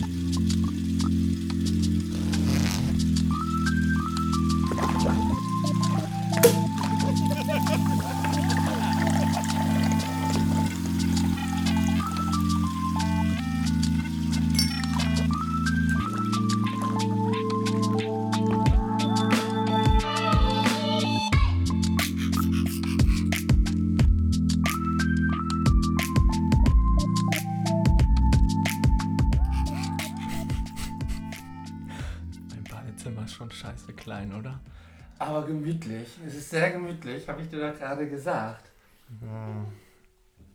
Mein ist sehr gemütlich, habe ich dir doch gerade gesagt.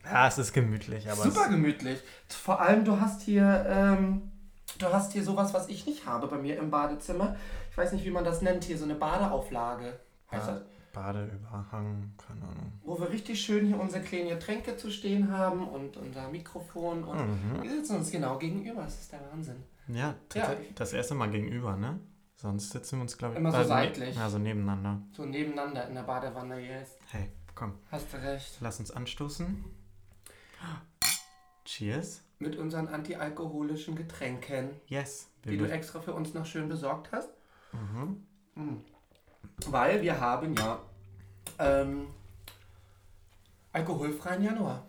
Ja, es ist gemütlich, aber Super gemütlich. Vor allem, du hast hier, ähm, du hast hier sowas, was ich nicht habe bei mir im Badezimmer. Ich weiß nicht, wie man das nennt hier, so eine Badeauflage. Heißt Ja. das? Badeüberhang, keine Ahnung. Wo wir richtig schön hier unsere kleinen Getränke zu stehen haben und unser Mikrofon und Mhm. wir sitzen uns genau gegenüber. Das ist der Wahnsinn. Ja, Ja. das erste Mal gegenüber, ne? Sonst sitzen wir uns, glaube ich, Immer so also ne- seitlich. Ja, so nebeneinander. So nebeneinander in der Badewanne jetzt. Hey, komm, Hast du recht. lass uns anstoßen. Cheers. Mit unseren antialkoholischen Getränken, Yes. die du extra für uns noch schön besorgt hast. mhm. Hm. Weil wir haben ja ähm, alkoholfreien Januar.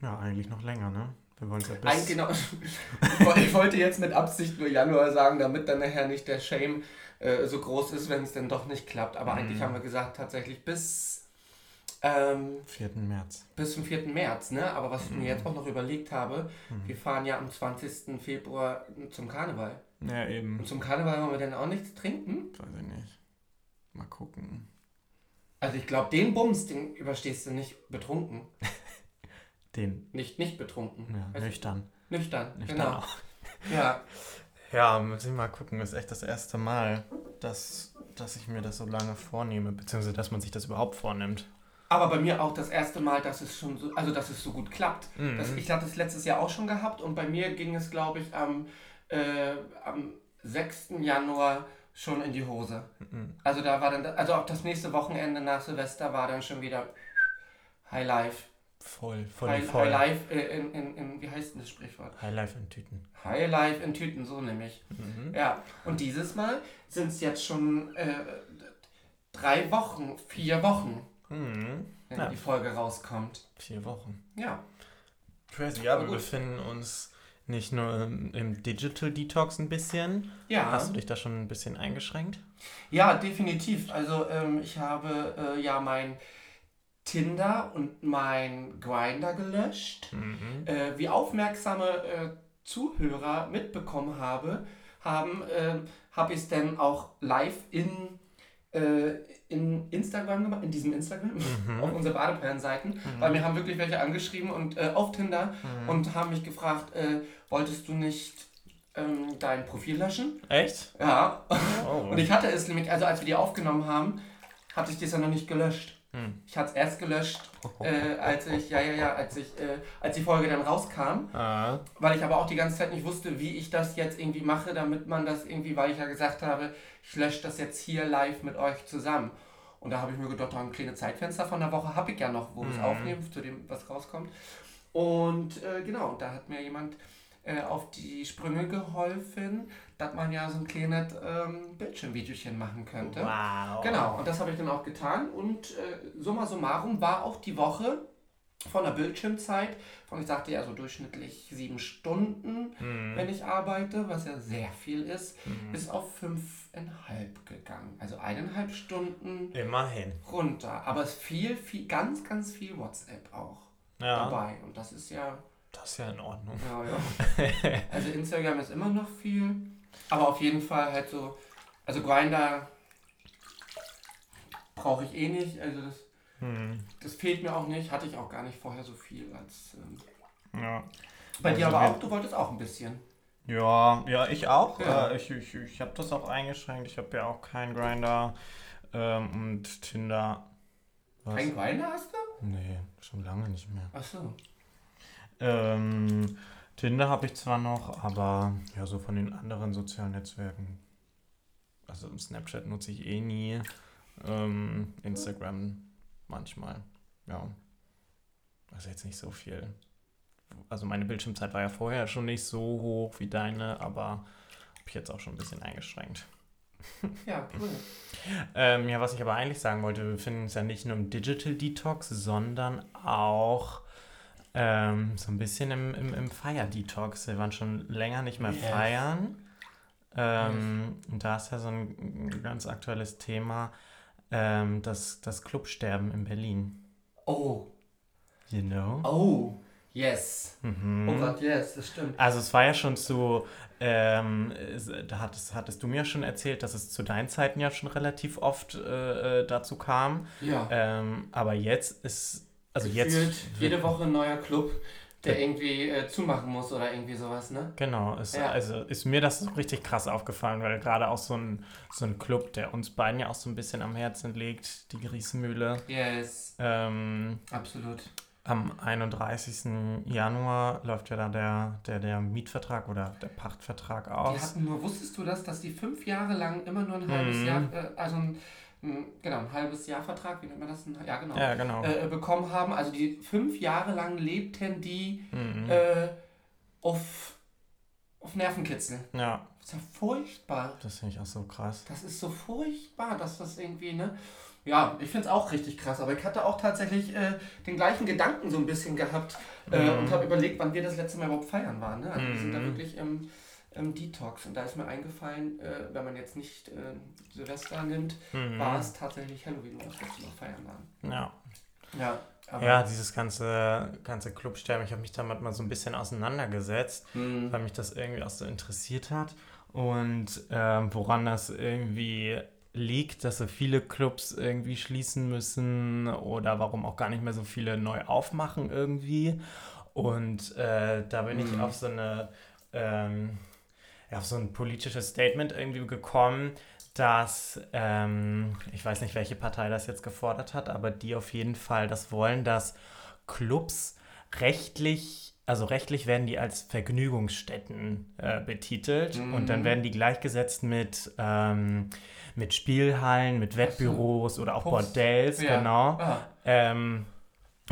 Ja, eigentlich noch länger, ne? Wir wollen es ja bis... Genau, ich woll- ich wollte jetzt mit Absicht nur Januar sagen, damit dann nachher nicht der Shame äh, so groß ist, wenn es dann doch nicht klappt. Aber eigentlich Mhm. haben wir gesagt, tatsächlich bis, ähm, 4. März. bis zum 4. März. Ne? Aber was ich mir jetzt auch noch überlegt habe, Mhm. wir fahren ja am 20. Februar zum Karneval. Ja, eben. Und zum Karneval wollen wir dann auch nichts trinken? Weiß ich nicht. Mal gucken. Also ich glaube, den Bums, den überstehst du nicht betrunken. Den, Nicht nicht betrunken. ja, du? nüchtern. Nüchtern, Nüchtern genau. auch. Ja, Ja, müssen wir mal gucken. Das ist echt das erste Mal, dass, dass ich mir das so lange vornehme, beziehungsweise dass man sich das überhaupt vornimmt. aber bei mir auch das erste Mal, dass es schon so, also dass es so gut klappt. Mhm. Das, ich hatte es letztes Jahr auch schon gehabt und bei mir ging es, glaube ich, am, äh, am 6. Januar schon in die Hose. Mhm. Also da war dann, also auch das nächste Wochenende nach Silvester war dann schon wieder High Life. Voll, voll, High, voll. High Life äh, in, in, in, wie heißt denn das Sprichwort? High Life in Tüten. High Life in Tüten, so nämlich. Mhm. Ja, und dieses Mal sind es jetzt schon äh, drei Wochen, vier Wochen, Mhm. wenn Ja. die Folge rauskommt. Vier Wochen. Ja. Crazy. Ja, Aber wir befinden uns nicht nur im, im Digital Detox ein bisschen. Ja. Hast du dich da schon ein bisschen eingeschränkt? Ja, definitiv. Also ähm, ich habe äh, ja mein Tinder und mein Grinder gelöscht. Mhm. Äh, wie aufmerksame äh, Zuhörer mitbekommen habe, haben, äh, habe ich es dann auch live in, äh, in Instagram gemacht, in diesem Instagram, Mhm. auf unsere Badeperlenseiten, weil mir haben wirklich welche angeschrieben und äh, auf Tinder Mhm. und haben mich gefragt, äh, wolltest du nicht ähm, dein Profil löschen? Echt? Ja. Oh. Und ich hatte es nämlich, also als wir die aufgenommen haben, hatte ich das ja noch nicht gelöscht. Hm. Ich hatte es erst gelöscht, äh, als ich, ja, ja, ja, als ich, äh, als die Folge dann rauskam, Ah. weil ich aber auch die ganze Zeit nicht wusste, wie ich das jetzt irgendwie mache, damit man das irgendwie, weil ich ja gesagt habe, ich lösche das jetzt hier live mit euch zusammen. Und da habe ich mir gedacht, da ein kleines Zeitfenster von der Woche habe ich ja noch, wo wir es Mhm. aufnehmen, zu dem, was rauskommt. Und äh, genau, da hat mir jemand äh, auf die Sprünge geholfen, dass man ja so ein kleines ähm, Bildschirmvideochen machen könnte. Wow. Genau, und das habe ich dann auch getan. Und äh, summa summarum war auch die Woche von der Bildschirmzeit, von ich sagte ja so durchschnittlich sieben Stunden, Mhm. wenn ich arbeite, was ja sehr viel ist, Mhm. ist auf fünfeinhalb gegangen. Also eineinhalb Stunden Immerhin. runter. Aber es viel, viel, ganz, ganz viel WhatsApp auch Ja. dabei. Und das ist ja, Das ist ja in Ordnung. ja, ja. Also Instagram ist immer noch viel. Aber auf jeden Fall halt so, also Grinder brauche ich eh nicht. Also das, Hm. das fehlt mir auch nicht. Hatte ich auch gar nicht vorher so viel als. Ähm, Ja. bei dir Also aber wir- auch, du wolltest auch ein bisschen. Ja, ja, ich auch. Ja. Äh, ich ich, ich habe das auch eingeschränkt. Ich habe ja auch keinen Grinder ähm, und Tinder. Was? Kein Grinder hast du? Nee, schon lange nicht mehr. Achso. Ähm, Tinder habe ich zwar noch, aber ja, so von den anderen sozialen Netzwerken. Also Snapchat nutze ich eh nie. Ähm, Instagram manchmal. Ja. Also jetzt nicht so viel. also meine Bildschirmzeit war ja vorher schon nicht so hoch wie deine, aber habe ich jetzt auch schon ein bisschen eingeschränkt. Ja, cool. Ähm, ja, was ich aber eigentlich sagen wollte, wir befinden uns ja nicht nur im Digital Detox, sondern auch ähm, so ein bisschen im, im, im Feier-Detox. Wir waren schon länger nicht mehr Yes. feiern. Ähm, Und da ist ja so ein ganz aktuelles Thema, ähm, das, das Clubsterben in Berlin. Oh, You know? oh, yes. Mhm. Oh Gott, yes, das stimmt. Also es war ja schon zu, ähm, da hattest, hattest du mir schon erzählt, dass es zu deinen Zeiten ja schon relativ oft äh, äh, dazu kam. Ja. Ähm, aber jetzt ist, also jetzt... Jede Woche ein neuer Club, der irgendwie äh, zumachen muss oder irgendwie sowas, ne? Genau, ist, Ja. also ist mir das so richtig krass aufgefallen, weil gerade auch so ein, so ein Club, der uns beiden ja auch so ein bisschen am Herzen liegt, die Grießenmühle, Yes, ähm, absolut. am 31. Januar läuft ja da der, der, der Mietvertrag oder der Pachtvertrag Die aus. hatten nur, wusstest du das, dass die fünf Jahre lang immer nur ein halbes Mhm. Jahr, äh, also ein, genau, ein halbes Jahr Vertrag, wie nennt man das? Ja, genau. Ja, genau. Äh, bekommen haben. Also die fünf Jahre lang lebten die Mhm. äh, auf, auf Nervenkitzel. ja, Das ist ja furchtbar. das finde ich auch so krass. Das ist so furchtbar, dass das irgendwie, ne? Ja, ich finde es auch richtig krass, aber ich hatte auch tatsächlich äh, den gleichen Gedanken so ein bisschen gehabt äh, Mhm. und habe überlegt, wann wir das letzte Mal überhaupt feiern waren. Ne? Also wir sind da Mhm. wirklich im, im Detox und da ist mir eingefallen, äh, wenn man jetzt nicht äh, Silvester nimmt, Mhm. war es tatsächlich Halloween, wo wir Mal feiern waren. Ja. Ja, aber ja, dieses ganze, ganze Clubsterben, ich habe mich damit mal so ein bisschen auseinandergesetzt. Mhm. weil mich das irgendwie auch so interessiert hat und ähm, woran das irgendwie liegt, dass so viele Clubs irgendwie schließen müssen oder warum auch gar nicht mehr so viele neu aufmachen irgendwie. Und äh, da bin ich Mhm. auf so eine ähm, auf so ein politisches Statement irgendwie gekommen, dass ähm, ich weiß nicht, welche Partei das jetzt gefordert hat, aber die auf jeden Fall das wollen, dass Clubs rechtlich, also rechtlich werden die als Vergnügungsstätten äh, betitelt Mhm. und dann werden die gleichgesetzt mit, ähm, mit Spielhallen, mit Wettbüros oder auch Pubs. Bordells, Ja. genau. Ah, Ähm,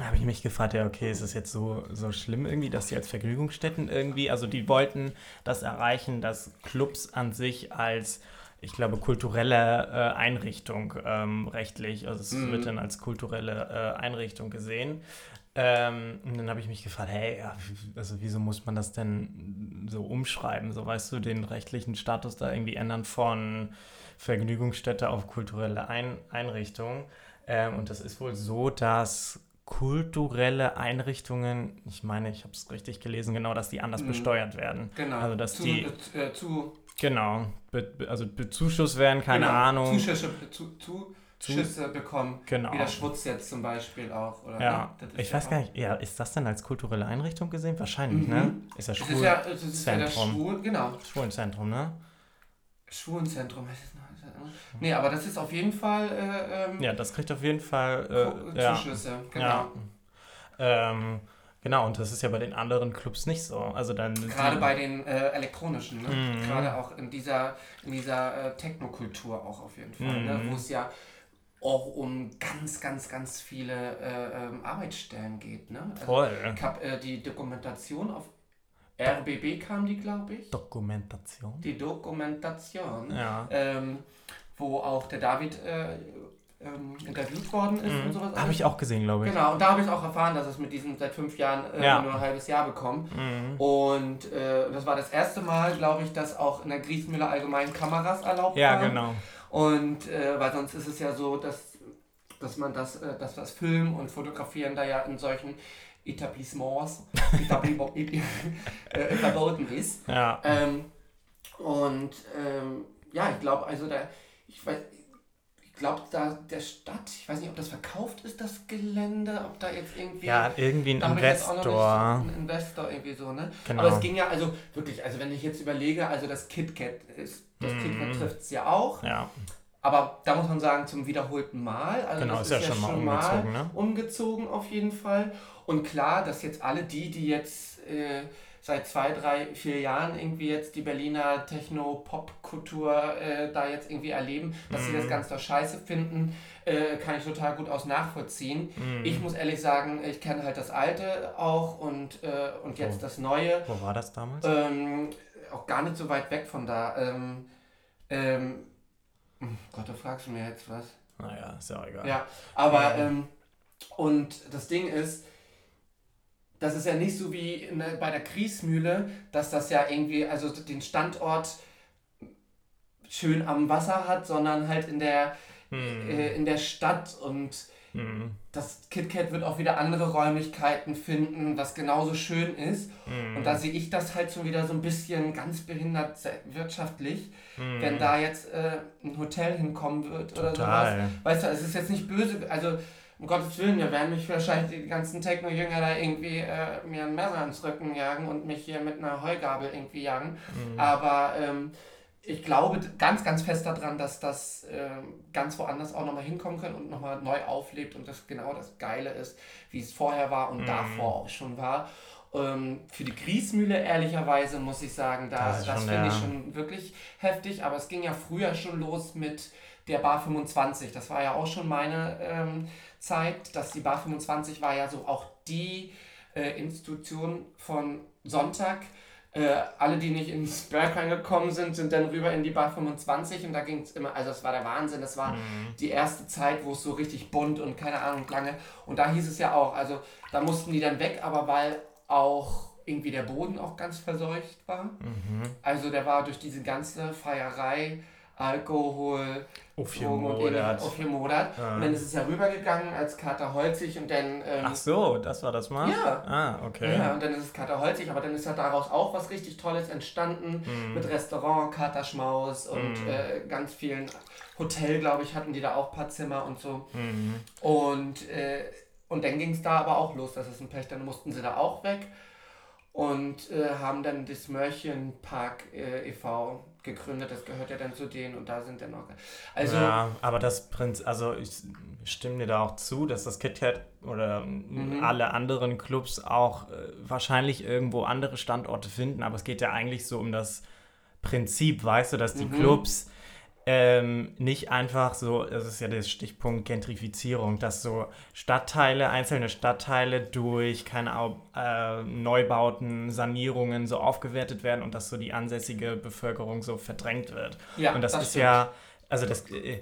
habe ich mich gefragt, ja, okay, ist es jetzt so, so schlimm irgendwie, dass die als Vergnügungsstätten irgendwie, also die wollten das erreichen, dass Clubs an sich als, ich glaube, kulturelle äh, Einrichtung ähm, rechtlich, also es Mhm. wird dann als kulturelle äh, Einrichtung gesehen. Ähm, und dann habe ich mich gefragt, hey, ja, also wieso muss man das denn so umschreiben? So weißt du, den rechtlichen Status da irgendwie ändern von Vergnügungsstätte auf kulturelle Ein Einrichtung. Ähm, und das ist wohl so, dass kulturelle Einrichtungen, ich meine, ich habe es richtig gelesen, genau, dass die anders Mhm. besteuert werden. genau. Also, dass zu, die- äh, zu, Genau, be also bezuschusst werden, keine genau, Ahnung. Zuschüsse, zu, Zuschüsse bekommen. Genau. Wie der Schwutz jetzt zum Beispiel auch. Oder, Ja, ne? Ich ja weiß gar nicht, ja, ist das denn als kulturelle Einrichtung gesehen? Wahrscheinlich, ne? Mhm. Ist das Das Schwul ist ja, das ist ja das. Schwul, genau. Schwulenzentrum, ne? Schwulenzentrum Nee, aber das ist auf jeden Fall äh, ähm, Ja, das kriegt auf jeden Fall äh, ja, Zuschüsse. Genau. ja. Ähm, genau, und das ist ja bei den anderen Clubs nicht so. Also dann Gerade bei den äh, elektronischen, ne? Mhm. Gerade auch in dieser, in dieser äh, Technokultur auch auf jeden Fall, ne? Mhm. wo es ja auch um ganz, ganz, ganz viele äh, ähm, Arbeitsstellen geht. Ne? Also voll ich habe äh, die Dokumentation auf RBB kam die, glaube ich. Dokumentation. Die Dokumentation. Ja. ähm, wo auch der David äh, ähm, interviewt worden ist und sowas. Mhm. Habe ich auch gesehen, glaube ich. Genau, und da habe ich auch erfahren, dass es mit diesem seit fünf Jahren äh, Ja. nur ein halbes Jahr bekommt. Mhm. Und äh, das war das erste Mal, glaube ich, dass auch in der Griesenmüller allgemein Kameras erlaubt Ja, waren. genau. Und äh, weil sonst ist es ja so, dass, dass man das, äh, dass das Filmen und Fotografieren da ja in solchen Etablissements Etabli- äh, verboten ist. Ja. Ähm, und ähm, ja, ich glaube, also da, ich weiß, ich glaube, da der Stadt, ich weiß nicht, ob das verkauft ist, das Gelände, ob da jetzt irgendwie. Ja, irgendwie ein Investor. Ein Investor irgendwie so, ne? Genau. Aber es ging ja, also wirklich, also wenn ich jetzt überlege, also das KitKat ist, das Mhm. KitKat trifft es ja auch, Ja, aber da muss man sagen, zum wiederholten Mal. Also genau, das ist ja schon mal umgezogen, ne? umgezogen auf jeden Fall. Und klar, dass jetzt alle die, die jetzt äh, seit zwei, drei, vier Jahren irgendwie jetzt die Berliner Techno-Pop-Kultur äh, da jetzt irgendwie erleben, dass mhm. sie das mhm. ganz doch scheiße finden, äh, kann ich total gut aus nachvollziehen. Mhm. Ich muss ehrlich sagen, ich kenne halt das Alte auch und, äh, und jetzt oh. das Neue. Wo war das damals? Ähm, auch gar nicht so weit weg von da. Ähm, ähm, hm, Gott, da fragst du mir jetzt was. Naja, ist ja egal. Ja, aber ähm, und das Ding ist, das ist ja nicht so wie ne, bei der Kriesmühle, dass das ja irgendwie, also den Standort schön am Wasser hat, sondern halt in der, hm. äh, in der Stadt und hm. das KitKat wird auch wieder andere Räumlichkeiten finden, was genauso schön ist. Hm. Und da sehe ich das halt schon wieder so ein bisschen ganz behindert wirtschaftlich, hm. wenn da jetzt äh, ein Hotel hinkommen wird Total. oder sowas. Weißt du, es ist jetzt nicht böse, also um Gottes Willen, ja, werden mich wahrscheinlich die ganzen Techno-Jünger da irgendwie äh, mir ein Messer ins Rücken jagen und mich hier mit einer Heugabel irgendwie jagen. Mhm. Aber ähm, ich glaube ganz, ganz fest daran, dass das äh, ganz woanders auch nochmal hinkommen kann und nochmal neu auflebt und das genau das Geile ist, wie es vorher war und mhm. davor auch schon war. Ähm, für die Griesmühle, ehrlicherweise, muss ich sagen, da, das, das finde ich schon wirklich heftig. Aber es ging ja früher schon los mit der Bar 25. Das war ja auch schon meine ähm, Zeit, dass die Bar 25 war ja so auch die äh, Institution von Sonntag. Äh, alle, die nicht ins Bergheim gekommen sind, sind dann rüber in die Bar 25 und da ging es immer, also es war der Wahnsinn, das war mhm. die erste Zeit, wo es so richtig bunt und keine Ahnung lange und da hieß es ja auch, also da mussten die dann weg, aber weil auch irgendwie der Boden auch ganz verseucht war, mhm. also der war durch diese ganze Feierei, Alkohol, Aufgemodert. Aufgemodert. Ah. Und dann ist es ja rübergegangen als Kater Holzig und dann. Ähm, Ach so, das war das mal? Ja. Ah, okay. Ja, und dann ist es Kater Holzig, aber dann ist ja daraus auch was richtig Tolles entstanden mm. mit Restaurant, Katerschmaus und mm. äh, ganz vielen Hotel, glaube ich, hatten die da auch ein paar Zimmer und so. Mm. Und, äh, und dann ging es da aber auch los, das ist ein Pech, dann mussten sie da auch weg und äh, haben dann das Mörchenpark äh, e.V gegründet, das gehört ja dann zu denen und da sind dann noch. Also, ja, aber das Prinz, also ich stimme dir da auch zu, dass das KitKat oder mhm. alle anderen Clubs auch äh, wahrscheinlich irgendwo andere Standorte finden, aber es geht ja eigentlich so um das Prinzip, weißt du, dass die mhm. Clubs ähm, nicht einfach so, das ist ja der Stichpunkt Gentrifizierung, dass so Stadtteile, einzelne Stadtteile durch keine äh, Neubauten, Sanierungen so aufgewertet werden und dass so die ansässige Bevölkerung so verdrängt wird. Ja, und das, das ist stimmt. ja, also das. Äh,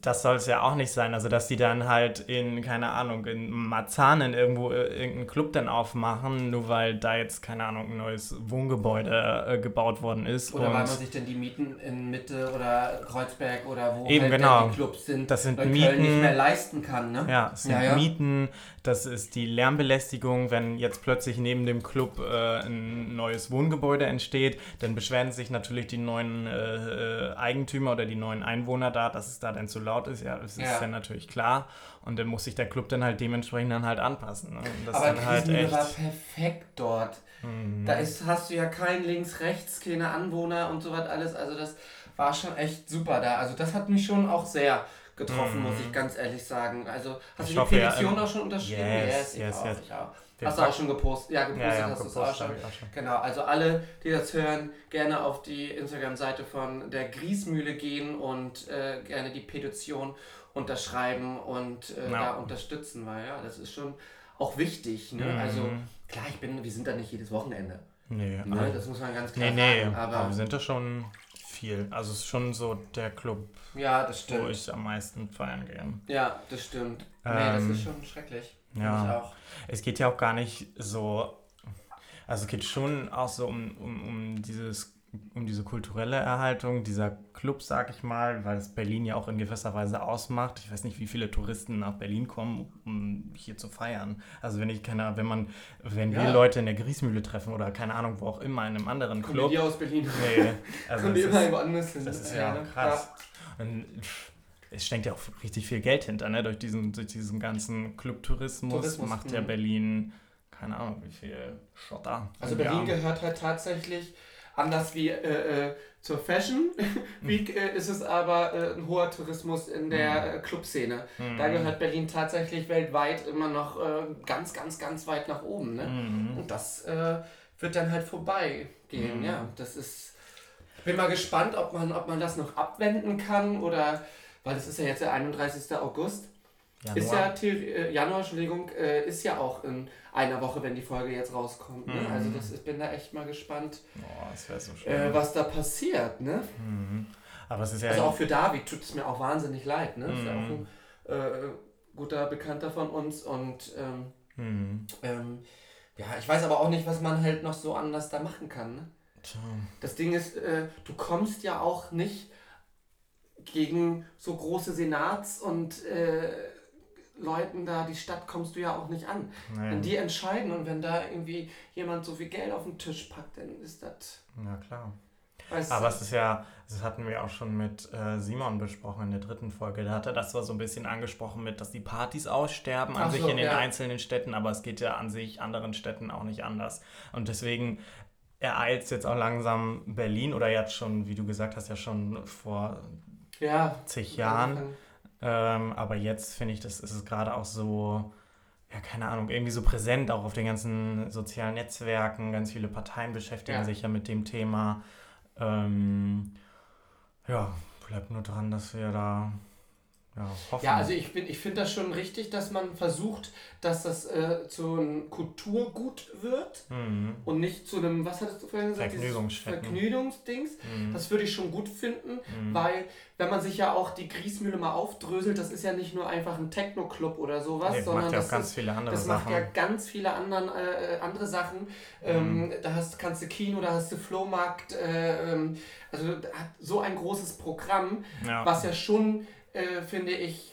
das soll es ja auch nicht sein. Also, dass die dann halt in, keine Ahnung, in Marzahnen irgendwo äh, irgendeinen Club dann aufmachen, nur weil da jetzt, keine Ahnung, ein neues Wohngebäude äh, gebaut worden ist. Oder weil man sich denn die Mieten in Mitte oder Kreuzberg oder wo eben, halt genau. die Clubs sind, das sind Mieten, Köln nicht mehr leisten kann. Ne? Ja, es sind ja, ja. Mieten, das ist die Lärmbelästigung. Wenn jetzt plötzlich neben dem Club äh, ein neues Wohngebäude entsteht, dann beschweren sich natürlich die neuen äh, äh Eigentümer oder die neuen Einwohner da, dass es da dann zu laut ist. Ja, das ist ja. dann natürlich klar. Und dann muss sich der Club dann halt dementsprechend dann halt anpassen. Ne? Aber dann halt echt war perfekt dort. Mhm. Da ist, hast du ja kein links, rechts, keine Anwohner und so was alles. Also das war schon echt super da. Also das hat mich schon auch sehr getroffen, mm. muss ich ganz ehrlich sagen. Also hast ich du die Petition ja, auch schon unterschrieben? Yes, yes, yes. Auch, yes. Ich auch. Hast du auch schon gepostet? Ja, gepostet ja, ja, hast du es auch schon. Genau, also alle, die das hören, gerne auf die Instagram-Seite von der Griesmühle gehen und äh, gerne die Petition unterschreiben und äh, da unterstützen, weil ja, das ist schon auch wichtig. Ne? Mhm. Also klar, ich bin, wir sind da nicht jedes Wochenende. Nee, ne? das muss man ganz klar nee, nee, sagen. Aber, aber wir sind da schon viel. Also es ist schon so der Club, ja, das stimmt. wo ich am meisten feiern gehe. Ja, das stimmt. Ähm, nee, das ist schon schrecklich. Ja. Es geht ja auch gar nicht so. Also es geht schon auch so um, um, um dieses um diese kulturelle Erhaltung dieser Clubs, sag ich mal, weil es Berlin ja auch in gewisser Weise ausmacht. Ich weiß nicht, wie viele Touristen nach Berlin kommen, um hier zu feiern. Also wenn ich keine, wenn man, wenn ja. wir Leute in der Griesmühle treffen oder keine Ahnung, wo auch immer in einem anderen Club. Kommen die aus Berlin? Nee, also Kommen die immer woanders hin. Das ist ja, ja krass. Ja. Und es steckt ja auch richtig viel Geld hinter, ne? Durch diesen, durch diesen ganzen Clubtourismus Tourismus, macht ja mhm. Berlin, keine Ahnung, wie viel Schotter. Also Berlin gehört halt tatsächlich Anders wie äh, äh zur Fashion Week äh, ist es aber äh, ein hoher Tourismus in der mhm. äh, Clubszene. Mhm. Da gehört Berlin tatsächlich weltweit immer noch äh, ganz, ganz, ganz weit nach oben. Ne? Mhm. Und das wird dann halt vorbeigehen. Mhm. Ja, das ist. Ich bin mal gespannt, ob man, ob man das noch abwenden kann oder, weil das ist ja jetzt der 31. August. Januar. Ist ja, äh, Januar, Entschuldigung, äh, ist ja auch in einer Woche, wenn die Folge jetzt rauskommt. Ne? Mhm. Also das, ich bin da echt mal gespannt, oh, so äh, was da passiert. Ne? Mhm. Aber es ist ja also auch für David tut es mir auch wahnsinnig leid. Ne? Mhm. Ist ja auch ein äh, guter Bekannter von uns und ähm, mhm. ähm, ja, ich weiß aber auch nicht, was man halt noch so anders da machen kann. Ne? Das Ding ist, äh, du kommst ja auch nicht gegen so große Senats- und äh, Leuten da, die Stadt kommst du ja auch nicht an. Nein. Wenn die entscheiden und wenn da irgendwie jemand so viel Geld auf den Tisch packt, dann ist das. Ja, klar. Weißt Aber es ist ja, das hatten wir auch schon mit äh, Simon besprochen in der dritten Folge. Da hat er das zwar so ein bisschen angesprochen mit, dass die Partys aussterben an Ach sich so, in den ja. einzelnen Städten, aber es geht ja an sich anderen Städten auch nicht anders. Und deswegen ereilt es jetzt auch langsam Berlin oder jetzt schon, wie du gesagt hast, ja schon vor ja, zig Jahren. Ähm, aber jetzt finde ich, das ist es gerade auch so, ja, keine Ahnung, irgendwie so präsent, auch auf den ganzen sozialen Netzwerken. Ganz viele Parteien beschäftigen ja. sich ja mit dem Thema. Ähm, ja, bleibt nur dran, dass wir da ja. Ja, also ich, ich finde das schon richtig, dass man versucht, dass das äh, zu einem Kulturgut wird mhm. und nicht zu einem, was hattest du vorhin gesagt? Vergnügungsdings. Mhm. Das würde ich schon gut finden, mhm. weil wenn man sich ja auch die Griesmühle mal aufdröselt, das ist ja nicht nur einfach ein Techno-Club oder sowas, nee, sondern macht ja das, ganz ist, viele andere das Sachen. macht ja ganz viele anderen, äh, äh andere Sachen. Ähm, mhm. da hast, kannst du Kino, da hast du Flohmarkt, äh, ähm, also hat so ein großes Programm, ja. was ja schon äh, finde ich,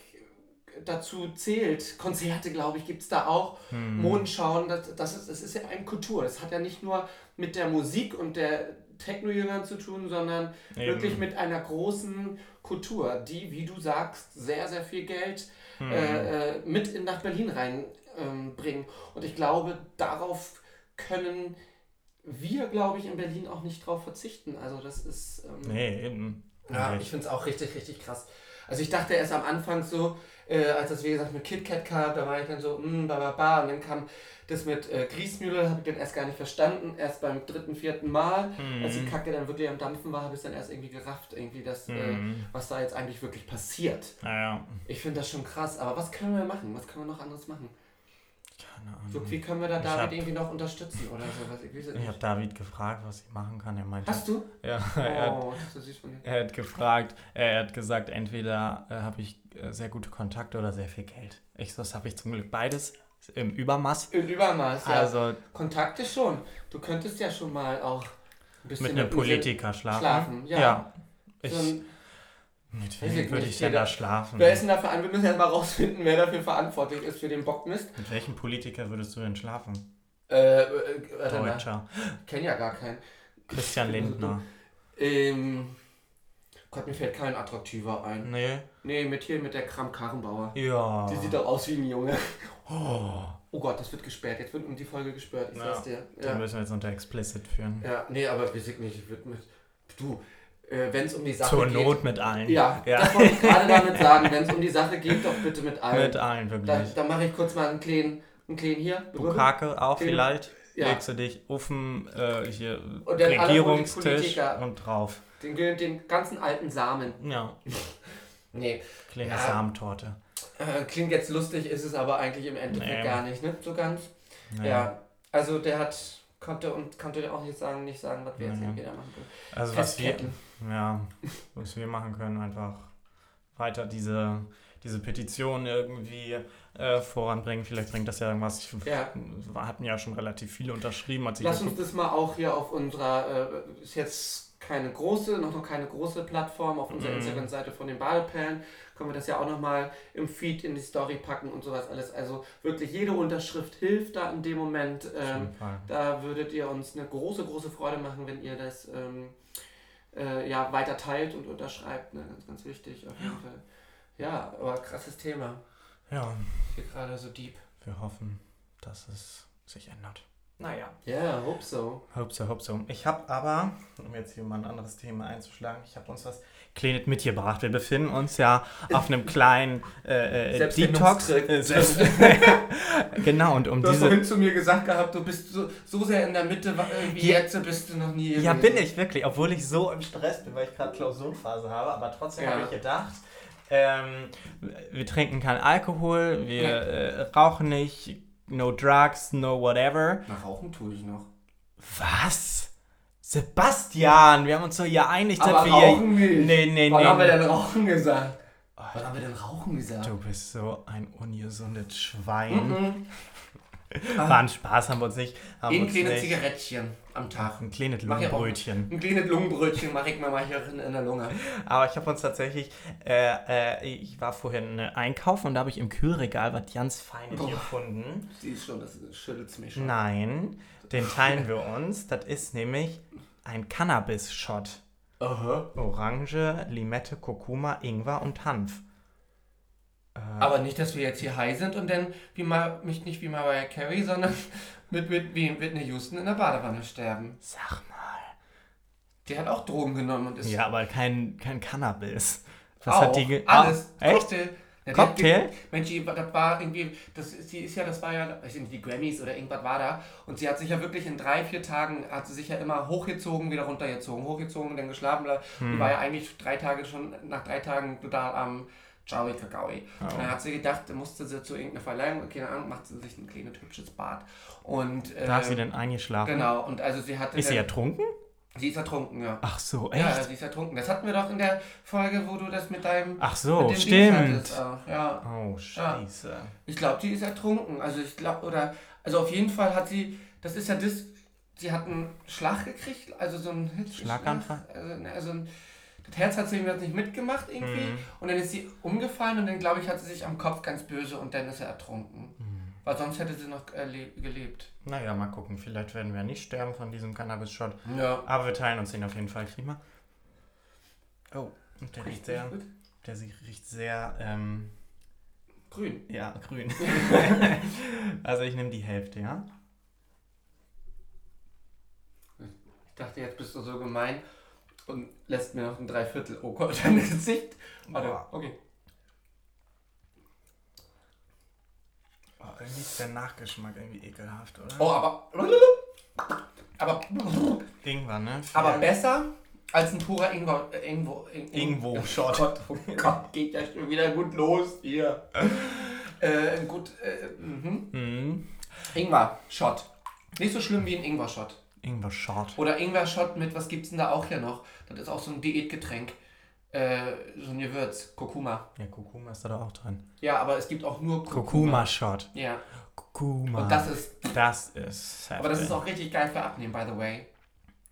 dazu zählt. Konzerte, glaube ich, gibt es da auch. Hm. Mondschauen, das, das, ist, das ist ja eine Kultur. Das hat ja nicht nur mit der Musik und der Techno-Jüngern zu tun, sondern Eben. wirklich mit einer großen Kultur, die, wie du sagst, sehr, sehr viel Geld hm. äh, äh mit in, nach Berlin reinbringen. Ähm, und ich glaube, darauf können wir, glaube ich, in Berlin auch nicht drauf verzichten. Also das ist... Ähm, nee, eben. Ja, ich finde es auch richtig, richtig krass. Also ich dachte erst am Anfang so, äh, als das wie gesagt mit KitKat kam, da war ich dann so, mh, ba, ba, ba. Und dann kam das mit äh, Griesmühle, habe ich dann erst gar nicht verstanden. Erst beim dritten, vierten Mal, mhm. als die Kacke dann wirklich am Dampfen war, habe ich dann erst irgendwie gerafft, irgendwie das, äh, mhm. äh, was da jetzt eigentlich wirklich passiert. Naja. Ich finde das schon krass. Aber was können wir machen? Was können wir noch anderes machen? So, wie können wir da David hab, irgendwie noch unterstützen oder so? Ich, ich habe David gefragt, was ich machen kann. Er meinte, Hast du? Ja, er, oh, hat, das ist er hat gefragt, er hat gesagt, entweder äh, habe ich äh, sehr gute Kontakte oder sehr viel Geld. Ich so, das habe ich zum Glück beides. Im Übermaß. Im Übermaß, ja. Also, Kontakte schon. Du könntest ja schon mal auch ein bisschen mit einem Politiker schlafen. Schlafen, ja. ja. Ich, so ein, mit wem würde ich denn da schlafen? Wer ist denn dafür an? Wir müssen ja mal rausfinden, wer dafür verantwortlich ist für den Bockmist. Mit welchem Politiker würdest du denn schlafen? Äh, äh, Deutscher. Kenn ja gar keinen. Christian Lindner. ähm, Gott, mir fällt kein attraktiver ein. Nee. Nee, mit hier mit der Kram Karrenbauer. Ja. Die sieht doch aus wie ein Junge. Oh. Oh Gott, das wird gesperrt. Jetzt wird um die Folge gesperrt. Ich ja. sag's dir. Ja. Den müssen wir jetzt unter explicit führen. Ja, nee, aber wir sind nicht. Mit, du, äh, wenn es um die Sache Zur geht. Zur Not mit allen. Ja, ja. das wollte ich gerade damit sagen. Wenn es um die Sache geht, doch bitte mit allen. Mit allen, wirklich. Da, dann mache ich kurz mal einen kleinen, einen kleinen hier. Bukake auch kleinen, vielleicht. Ja. Legst du dich auf den äh, hier Regierungstisch und drauf. Den, den ganzen alten Samen. Ja. nee. Kleine ja. Samentorte. Äh, klingt jetzt lustig, ist es aber eigentlich im Endeffekt nee. gar nicht, ne? So ganz. Nee. Ja. Also der hat konnte und konnte auch nicht sagen, nicht sagen, was wir jetzt irgendwie da machen können. Also was wir, ja, was wir machen können, einfach weiter diese, diese Petition irgendwie äh, voranbringen. Vielleicht bringt das ja irgendwas. Ich, ja. hatten ja schon relativ viele unterschrieben. Lass uns das mal auch hier auf unserer, äh, ist jetzt keine große, noch, noch keine große Plattform, auf unserer mm. Instagram-Seite von den Ballperlen können wir das ja auch nochmal im Feed in die Story packen und sowas alles. Also wirklich jede Unterschrift hilft da in dem Moment. Ähm, da würdet ihr uns eine große, große Freude machen, wenn ihr das ähm, äh, ja, weiter teilt und unterschreibt. Ne? Ganz, ganz wichtig auf jeden ja. Fall. Ja, aber krasses Thema. Ja. Hier gerade so deep. Wir hoffen, dass es sich ändert. Naja. Ja, yeah, hope so. Hope so, hope so. Ich habe aber, um jetzt hier mal ein anderes Thema einzuschlagen, ich habe uns was Kleines mitgebracht. Wir befinden uns ja auf einem kleinen äh, äh, Detox. Äh, selbst- genau, und um Du hast diese. vorhin zu mir gesagt gehabt, du bist so, so sehr in der Mitte, wie Ja. jetzt bist du noch nie Ja, bin ich wirklich, obwohl ich so im Stress bin, weil ich gerade Klausurenphase habe, aber trotzdem Ja. habe ich gedacht, ähm, wir trinken keinen Alkohol, wir äh, rauchen nicht, no drugs, no whatever. Na, rauchen tue ich noch. Was? Sebastian, wir haben uns doch ja einig, dass wir rauchen nicht. Nee, nee, Wann nee. haben wir denn Rauchen gesagt? Wann haben wir denn Rauchen gesagt? Du bist so ein ungesundes Schwein. Mhm. War ein Spaß, haben wir uns nicht. Haben Ein kleines. Zigarettchen am Tag. Ein kleines. Lungenbrötchen. Ein kleines Lungenbrötchen mache ich mir mal hier in, in der Lunge. Aber ich habe uns tatsächlich, äh, äh, ich war vorhin äh, einkaufen und da habe ich im Kühlregal was ganz Feines gefunden. Siehst schon, das schüttelt mich schon. Nein, den teilen wir uns. Das ist nämlich ein Cannabis-Shot. Aha. Orange, Limette, Kurkuma, Ingwer und Hanf. Äh, Aber nicht, dass wir jetzt hier high sind und dann wie mal, mich nicht wie Mariah Carey, sondern mit, mit wie Whitney Houston in der Badewanne sterben. Sag mal. Die hat auch Drogen genommen und ist Ja, aber kein, kein Cannabis. Was auch hat die ge alles. Ah, echt? Cocktail. Ja, Cocktail? Hat, Mensch, die, das war irgendwie, das ist, die ist ja, das war ja, ich nicht, die Grammys oder irgendwas war da. Und sie hat sich ja wirklich in drei, vier Tagen, hat sie sich ja immer hochgezogen, wieder runtergezogen, hochgezogen, dann geschlafen. Hm. Die war ja eigentlich drei Tage schon, nach drei Tagen total am Ciao, Kakaoi. Und dann hat sie gedacht, da musste sie zu irgendeiner Verleihung, keine Ahnung, macht sie sich ein kleines hübsches Bad. Und, äh, Da ist sie denn eingeschlafen? Genau, und also sie hatte. Ist sie dann- ertrunken? Sie ist ertrunken, ja. Ach so, Ja, echt? sie ist ertrunken. Das hatten wir doch in der Folge, wo du das mit deinem. Ach so, mit stimmt. Ja. Oh, scheiße. Ich glaube, die ist ertrunken. Also ich glaube, oder. Also auf jeden Fall hat sie. Das ist ja das. Sie hat einen Schlag gekriegt, also so einen Hitzschlag. Schlaganfall? Also, ne, also ein, das Herz hat sie nicht mitgemacht irgendwie. Mhm. Und dann ist sie umgefallen und dann, glaube ich, hat sie sich am Kopf ganz böse und dann ist er ertrunken. Mhm. Weil sonst hätte sie noch erle- gelebt. Naja, mal gucken. Vielleicht werden wir nicht sterben von diesem Cannabis-Shot. Ja. Aber wir teilen uns den auf jeden Fall. Krieg mal. Oh, und der riecht sehr, gut. der riecht sehr, ähm, Grün. ja, grün. also ich nehme die Hälfte, ja? Ich dachte, jetzt bist du so gemein und lässt mir noch ein Dreiviertel. Oh Gott, dein Gesicht. Warte, okay. Oh, irgendwie ist der Nachgeschmack irgendwie ekelhaft, oder? Oh, aber. Aber. Ingwer, ne? Aber besser als ein purer Ingwer. Äh, Ingwo. Ing, Ingwo, Oh Shot. Gott, oh Gott, geht ja schon wieder gut los hier. äh, gut. Äh, mhm. Mhm. Ingwer-Shot. Nicht so schlimm wie ein Ingwer-Shot. Ingwer-Shot. Oder Ingwer-Shot mit, was gibt's denn da auch hier noch? Das ist auch so ein Diätgetränk. Äh, so ein Gewürz. Kurkuma. Ja, Kurkuma ist da doch auch drin. Ja, aber es gibt auch nur Kurkuma. Kurkuma-Shot. Ja. Kurkuma. Und das ist Das ist Aber das ist heftig. auch richtig geil für Abnehmen, by the way.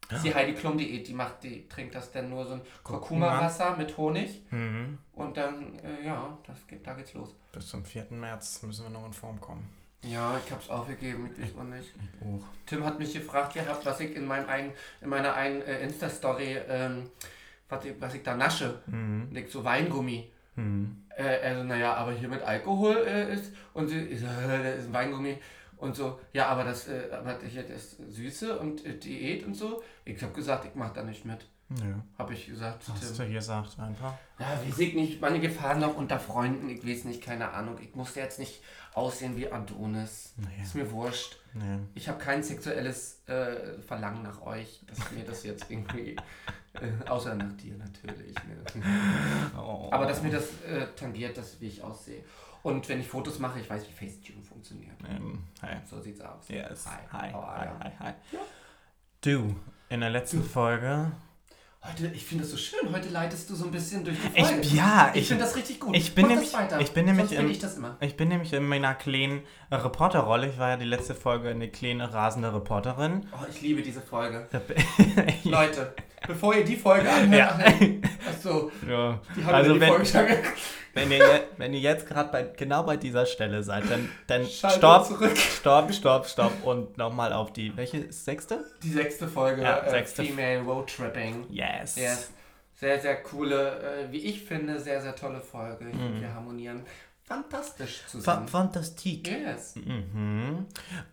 Das ist die Heidi Klum Diät, die macht, die trinkt das dann nur so ein Kurkuma-Wasser mit Honig Mhm. und dann, äh, ja, das geht, da geht's los. Bis zum 4. März müssen wir noch in Form kommen. Ja, ich hab's aufgegeben, ich weiß auch nicht. Oh. Tim hat mich gefragt gehabt, was ich in, meinem einen, in meiner einen äh, Insta-Story, ähm, was, ich, was ich da nasche. Mhm. Und ich so Weingummi. Mhm. Äh, also, naja, aber hier mit Alkohol äh, ist. Und sie, ich so, das ist ein Weingummi. Und so, ja, aber das, äh, aber hier das Süße und äh, Diät und so. Ich habe gesagt, ich mach da nicht mit. Nö. Habe ich gesagt. Hast Tim. du gesagt einfach? Ja, weiß ich nicht. Meine Gefahren noch unter Freunden. Ich weiß nicht, keine Ahnung. Ich muss jetzt nicht aussehen wie Adonis. Nee. Ist mir wurscht. Nee. Ich habe kein sexuelles äh, Verlangen nach euch, dass mir das jetzt irgendwie. Äh, außer nach dir natürlich. Ne? Oh. Aber dass mir das äh, tangiert, das, wie ich aussehe. Und wenn ich Fotos mache, ich weiß, wie Facetune funktioniert. Ähm, hi. So sieht's aus. Yes. Hi. Hi. Are Hi. Hi. Hi. Du, in der letzten Folge. Heute, ich finde das so schön. Heute leitest du so ein bisschen durch die Ich, Folge. ja, ich ich, finde das richtig gut. ich bin Mach nämlich- das weiter. ich bin nämlich im- ich ich bin nämlich in meiner kleinen Reporterrolle. Ich war ja die letzte Folge eine kleine rasende Reporterin. Oh, ich liebe diese Folge. Leute, bevor ihr die Folge anhört, Ja. achso, ja. die haben Also die wenn- Folge schon. Wenn ihr, wenn ihr jetzt gerade bei, genau bei dieser Stelle seid, dann, dann stopp, zurück. stopp, stopp, stopp und nochmal auf die, welche sechste? Die sechste Folge, Ja, äh, sechste. Female Road Tripping. Yes. Yes. Sehr, sehr coole, äh, wie ich finde, sehr, sehr tolle Folge. Finde, wir harmonieren fantastisch Fa zusammen. Fantastik. yes. Mhm.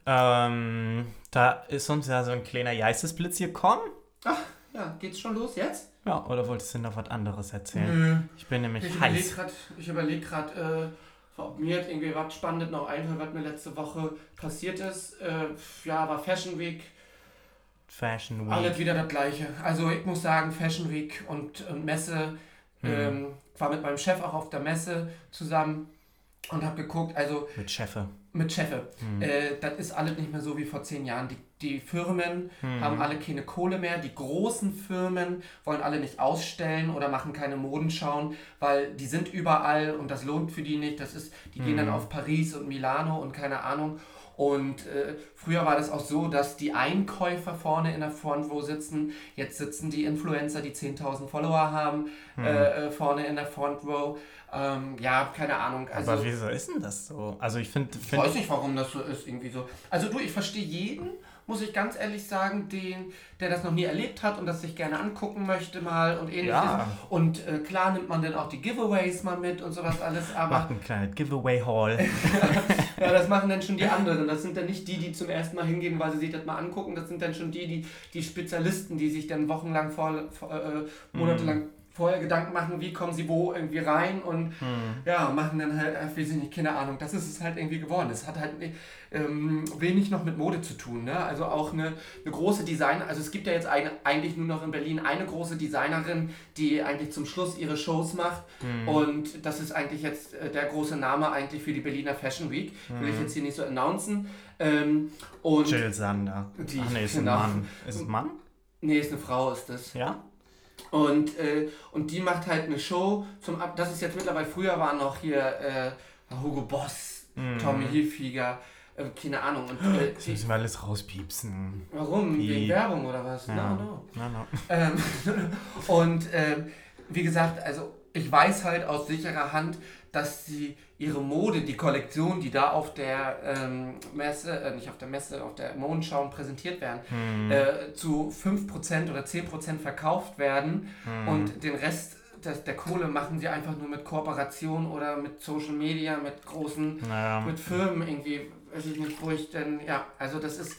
Ähm, da ist uns ja so ein kleiner Geistesblitz gekommen. Ach, ja, geht's schon los jetzt? Ja, oder wolltest du noch was anderes erzählen? Nö. Ich bin nämlich Ich überlege heiß. gerade, ich überleg grad, äh, ob mir jetzt irgendwie was Spannendes noch einfällt, was mir letzte Woche passiert ist. Äh, ja, war Fashion Week, Fashion Week. alles wieder das gleiche. Also ich muss sagen, Fashion Week und, und Messe, ähm, war mit meinem Chef auch auf der Messe zusammen und habe geguckt, also Mit Chefe. mit Chefe, äh, das ist alles nicht mehr so wie vor zehn Jahren. Die, die Firmen haben alle keine Kohle mehr. Die großen Firmen wollen alle nicht ausstellen oder machen keine Modenschauen, weil die sind überall und das lohnt für die nicht. Das ist, die gehen dann auf Paris und Milano und keine Ahnung. Und äh, früher war das auch so, dass die Einkäufer vorne in der Front Row sitzen. Jetzt sitzen die Influencer, die 10.000 Follower haben, äh, äh, vorne in der Front Row. Ähm, ja, keine Ahnung. Also, Aber wieso ist denn das so? Also ich finde... ich weiß nicht, warum das so ist, irgendwie so. Also du, ich verstehe jeden, muss ich ganz ehrlich sagen, den, der das noch nie erlebt hat und das sich gerne angucken möchte mal und ähnliches. Ja. Und äh, klar nimmt man dann auch die Giveaways mal mit und sowas alles, aber Macht ein kleines Giveaway-Hall. ja, das machen dann schon die anderen. Das sind dann nicht die, die zum ersten Mal hingehen, weil sie sich das mal angucken. Das sind dann schon die, die, die Spezialisten, die sich dann wochenlang, vor, vor, äh, monatelang vorher Gedanken machen, wie kommen sie wo irgendwie rein und ja, machen dann halt, weiß ich nicht, keine Ahnung. Das ist es halt irgendwie geworden. Es hat halt ähm, wenig noch mit Mode zu tun. Ne? Also auch eine, eine große Designer, also es gibt ja jetzt eine, eigentlich nur noch in Berlin eine große Designerin, die eigentlich zum Schluss ihre Shows macht und das ist eigentlich jetzt äh, der große Name eigentlich für die Berliner Fashion Week. Will ich jetzt hier nicht so announcen. Ähm, und Jill Sander. Die- Ach nee, ist genau. ein Mann. Ist es ein Mann? nee, ist eine Frau, ist das. Ja? Und, äh, und die macht halt eine Show zum Ab. Das ist jetzt mittlerweile, früher waren noch hier äh, Hugo Boss, Tommy Hilfiger, äh, keine Ahnung. Und, äh, Das müssen wir alles rauspiepsen. warum? Wegen Piep. Werbung oder was? Ja. No, no. No, no. Ähm, und ähm, wie gesagt, also ich weiß halt aus sicherer Hand, dass sie ihre Mode, die Kollektion, die da auf der ähm, Messe, äh, nicht auf der Messe, auf der Mondschau präsentiert werden, äh, zu 5% oder 10% verkauft werden und den Rest des, der Kohle machen sie einfach nur mit Kooperation oder mit Social Media, mit großen Naja. mit Firmen irgendwie, weiß ich nicht, wo ich denn, ja, also das ist,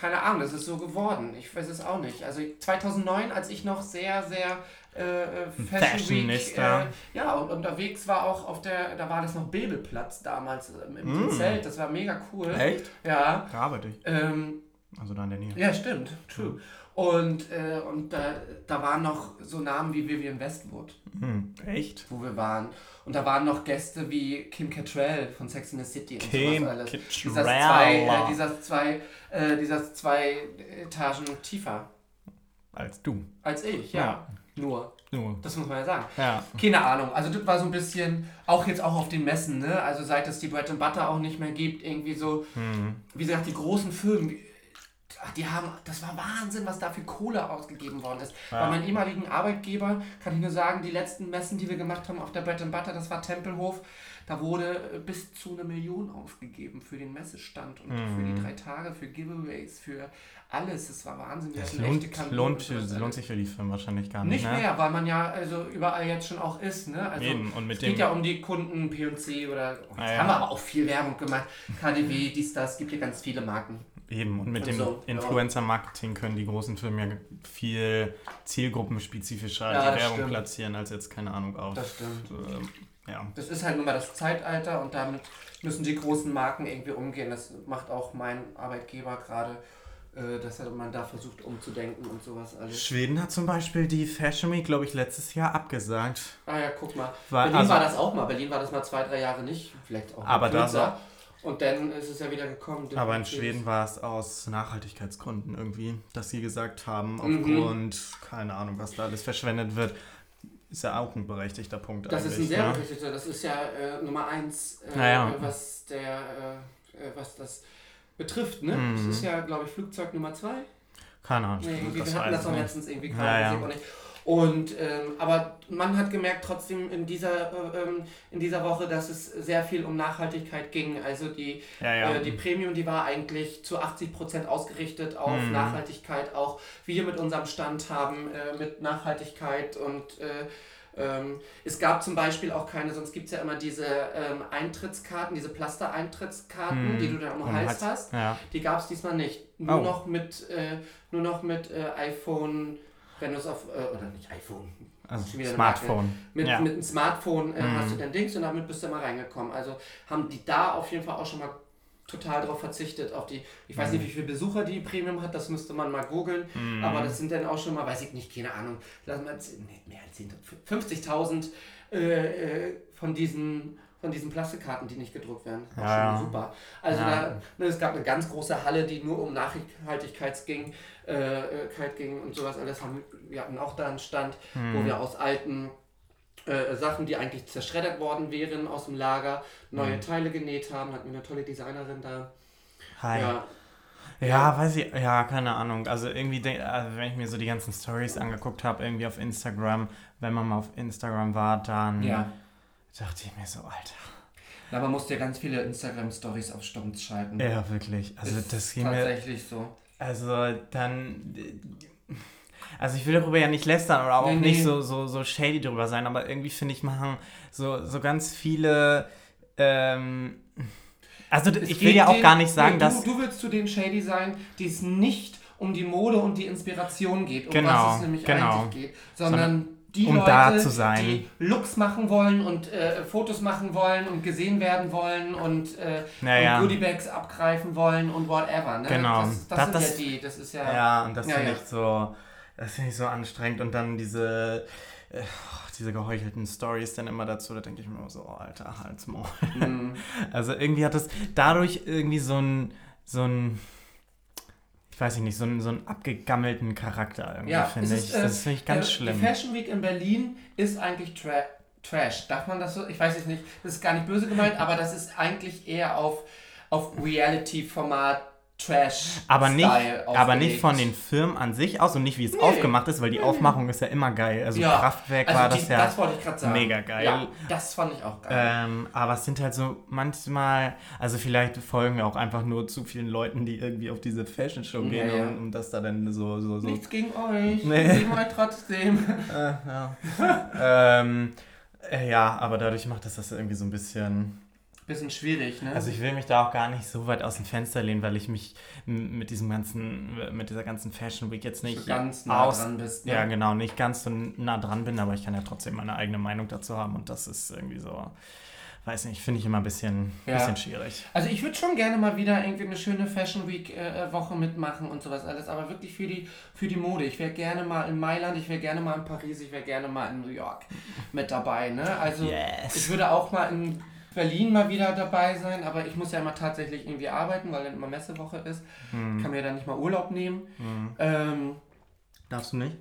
keine Ahnung, das ist so geworden. Ich weiß es auch nicht. Also 2009, als ich noch sehr, sehr äh, äh, Fashion Week, äh, ja, und unterwegs war auch auf der, da war das noch Bebelplatz damals ähm, im Mm. Zelt, das war mega cool. Echt? Ja, Da arbeite ich. ähm, Also da in der Nähe. ja, stimmt, true. Und, äh, und da, da waren noch so Namen wie Vivian Westwood, Hm, echt? wo wir waren. Und da waren noch Gäste wie Kim Cattrall von Sex in the City und Kim sowas alles. Dieser zwei, äh, dieser zwei, äh, dieser zwei Etagen tiefer Als du. als ich, ja. Nur. Nur. Das muss man ja sagen. Ja. Keine Ahnung. Also das war so ein bisschen, auch jetzt auch auf den Messen, ne? Also seit es die Bread and Butter auch nicht mehr gibt, irgendwie so, Hm. wie gesagt, die großen Firmen, die haben, das war Wahnsinn, was da für Kohle ausgegeben worden ist. Ja. Bei meinem ehemaligen Arbeitgeber kann ich nur sagen, die letzten Messen, die wir gemacht haben auf der Bread and Butter, das war Tempelhof, da wurde äh, bis zu eine Million ausgegeben für den Messestand und für die drei Tage, für Giveaways, für alles. Das war Wahnsinn. Das lohnt, lohnt, lohnt sich für die Firmen wahrscheinlich gar nicht. Nicht ne? mehr, weil man ja also überall jetzt schon auch ist. Ne? Also Eben, und mit es dem- geht ja um die Kunden P&C oder oh, jetzt ja. haben wir aber auch viel Werbung gemacht. KDW, dies, das, gibt hier ganz viele Marken. Eben, und mit Und dem so. Influencer-Marketing können die großen Firmen ja viel zielgruppenspezifischer Ja, die Werbung stimmt. platzieren, als jetzt, keine Ahnung, auf. Das stimmt. ähm, ja. Das ist halt nun mal das Zeitalter und damit müssen die großen Marken irgendwie umgehen. Das macht auch mein Arbeitgeber gerade, äh, dass man da versucht umzudenken und sowas alles. Schweden hat zum Beispiel die Fashion Week, glaube ich, letztes Jahr abgesagt. Ah ja, guck mal. War- Berlin also- war das auch mal. Berlin war das mal zwei, drei Jahre nicht. Vielleicht auch Aber da. Und dann ist es ja wieder gekommen. Aber in Schweden war es aus Nachhaltigkeitsgründen irgendwie, dass sie gesagt haben, Mhm. aufgrund, keine Ahnung, was da alles verschwendet wird, ist ja auch ein berechtigter Punkt Das ist ein sehr ne? berechtigter, das ist ja äh, Nummer eins, äh, Naja. was der, äh, äh, was das betrifft, ne? Mhm. Das ist ja, glaube ich, Flugzeug Nummer zwei. Keine Ahnung. Nee, wir hatten das nicht. letztens irgendwie gerade Ja, Und ähm, aber man hat gemerkt trotzdem in dieser äh, ähm, in dieser Woche, dass es sehr viel um Nachhaltigkeit ging. Also die Ja, ja. äh, die Premium, die war eigentlich zu 80% ausgerichtet auf Mhm. Nachhaltigkeit. Auch wir mit unserem Stand haben äh, mit Nachhaltigkeit und äh, Ähm, es gab zum Beispiel auch keine, sonst gibt es ja immer diese ähm, Eintrittskarten, diese Plaster-Eintrittskarten, Hm. die du dann Um Hals- hast. Ja. Die gab es diesmal nicht. Nur Oh. noch mit, äh, nur noch mit äh, iPhone, wenn du es auf, äh, oder nicht iPhone, Also Smartphone. mit, ja. mit einem Smartphone äh, Mhm. hast du dein Dings und damit bist du immer reingekommen. Also haben die da auf jeden Fall auch schon mal total darauf verzichtet, auf die, ich weiß Mhm. nicht, wie viele Besucher die Premium hat, das müsste man mal googeln, Mhm. aber das sind dann auch schon mal, weiß ich nicht, keine Ahnung, lassen wir jetzt, nee, mehr als 10, 50.000 äh, äh, von diesen von diesen Plastikkarten, die nicht gedruckt werden. Auch Ja, schon super. Also Ja. da, ne, es gab eine ganz große Halle, die nur um Nachhaltigkeit ging, äh, äh, ging und sowas alles. Haben, wir hatten auch da einen Stand, wo Mhm. wir aus alten äh, Sachen, die eigentlich zerschreddert worden wären aus dem Lager, neue Mhm. Teile genäht haben. Hatten wir eine tolle Designerin da. Hi. Ja, Ja, weiß ich, ja, keine Ahnung. Also irgendwie, also wenn ich mir so die ganzen Stories angeguckt habe, irgendwie auf Instagram, wenn man mal auf Instagram war, dann ja. Dachte ich mir so, Alter. Na, man musste ja ganz viele Instagram-Stories auf Stumms schalten. Ja, wirklich. Also Ist das ging mir, tatsächlich so. also dann, also ich will darüber ja nicht lästern oder auch Nee, nicht nee. so, so, so shady drüber sein, aber irgendwie finde ich, machen so, so ganz viele, ähm, also Es ich will ja auch den- gar nicht sagen, nee, dass, Du, du willst zu den Shady sein, die es nicht um die Mode und die Inspiration geht, um Genau, was es nämlich genau. eigentlich geht, sondern die um Leute, da zu sein. die Looks machen wollen und äh, Fotos machen wollen und gesehen werden wollen und, äh, Naja. und Goodiebags abgreifen wollen und whatever. Ne? Genau. Das, das, Das- sind das- ja die, das ist ja... Ja, und das Ja, finde ja. ich so, das finde ich so anstrengend und dann diese, äh, diese geheuchelten Stories dann immer dazu, da denke ich mir immer so, oh, Alter, halt's Maul. Mm. Also irgendwie hat es dadurch irgendwie so ein, so ein, ich weiß nicht, so einen, so einen abgegammelten Charakter irgendwie, Ja, finde ich. ist, äh, das finde ich ganz Äh, schlimm. Die Fashion Week in Berlin ist eigentlich tra Trash. Darf man das so? Ich weiß es nicht. Das ist gar nicht böse gemeint, aber das ist eigentlich eher auf, auf Reality-Format Trash. Aber nicht, aber nicht von den Firmen an sich aus und nicht wie es Nee. aufgemacht ist, weil die Aufmachung ist ja immer geil. Also Ja, Kraftwerk Also war die, das ja. das wollte ich gerade sagen. mega geil. Ja, das fand ich auch geil. Ähm, aber es sind halt so manchmal, also vielleicht folgen wir auch einfach nur zu vielen Leuten, die irgendwie auf diese Fashion Show Ja, gehen ja. Und, und das da dann so, so, so. Nichts gegen euch. Nee. Sehen euch trotzdem. Äh, ja. ähm, äh, ja, aber dadurch macht das das irgendwie so ein bisschen. Bisschen schwierig, ne? Also ich will mich da auch gar nicht so weit aus dem Fenster lehnen, weil ich mich mit diesem ganzen, mit dieser ganzen Fashion Week jetzt nicht so ganz nah aus, dran bist. Ne? ja genau, nicht ganz so nah dran bin, aber ich kann ja trotzdem meine eigene Meinung dazu haben und das ist irgendwie so, weiß nicht, finde ich immer ein bisschen, Ja. bisschen schwierig. Also ich würde schon gerne mal wieder irgendwie eine schöne Fashion Week äh, Woche mitmachen und sowas alles, aber wirklich für die für die Mode. Ich wäre gerne mal in Mailand, ich wäre gerne mal in Paris, ich wäre gerne mal in New York mit dabei, ne? Also Yes. ich würde auch mal in Berlin mal wieder dabei sein, aber ich muss ja immer tatsächlich irgendwie arbeiten, weil dann immer Messewoche ist. Hm. Kann mir dann nicht mal Urlaub nehmen. Hm. Ähm, Darfst du nicht?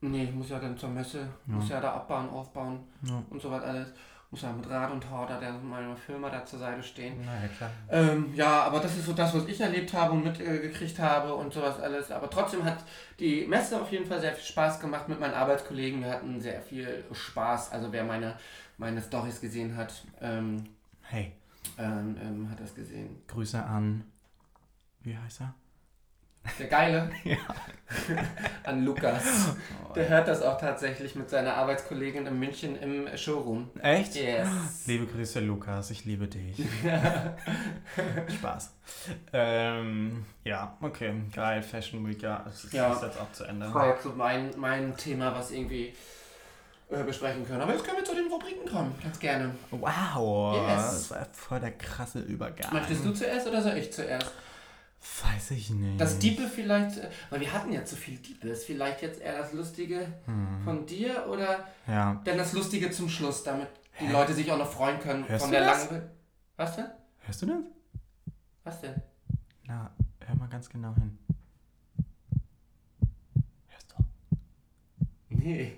nee, ich muss ja dann zur Messe, muss ja da abbauen, aufbauen Ja. und sowas alles. Muss ja mit Rad und Horder der meiner Firma da zur Seite stehen. Na ja, klar. Ähm, ja, aber das ist so das, was ich erlebt habe und mitgekriegt habe und sowas alles. Aber trotzdem hat die Messe auf jeden Fall sehr viel Spaß gemacht mit meinen Arbeitskollegen. Wir hatten sehr viel Spaß. Also wer meine, meine Stories gesehen hat, ähm, Hey, ähm, ähm, hat das gesehen. Grüße an, wie heißt er? Der Geile Ja. an Lukas. Der hört das auch tatsächlich mit seiner Arbeitskollegin in München im Showroom. Echt? Yes. Liebe Grüße, Lukas, ich liebe dich. Spaß. Ähm, ja, okay, geil, Fashion Week, ja, es ist, Ja. jetzt auch zu Ende. Das war jetzt so mein, mein Thema, was irgendwie äh, besprechen können. Aber jetzt können wir zu den Rubriken kommen. Ganz gerne. Wow, Yes. das war voll der krasse Übergang. Möchtest du zuerst oder soll ich zuerst? Weiß ich nicht. Das Diepe vielleicht, äh, weil wir hatten ja zu viel Diepes, vielleicht jetzt eher das Lustige Hm. von dir oder Ja, dann das Lustige zum Schluss, damit die Hä? Leute sich auch noch freuen können Hörst von du der das? langen... Was denn? hörst du das? Was denn? Na, hör mal ganz genau hin. Hörst du? Nee.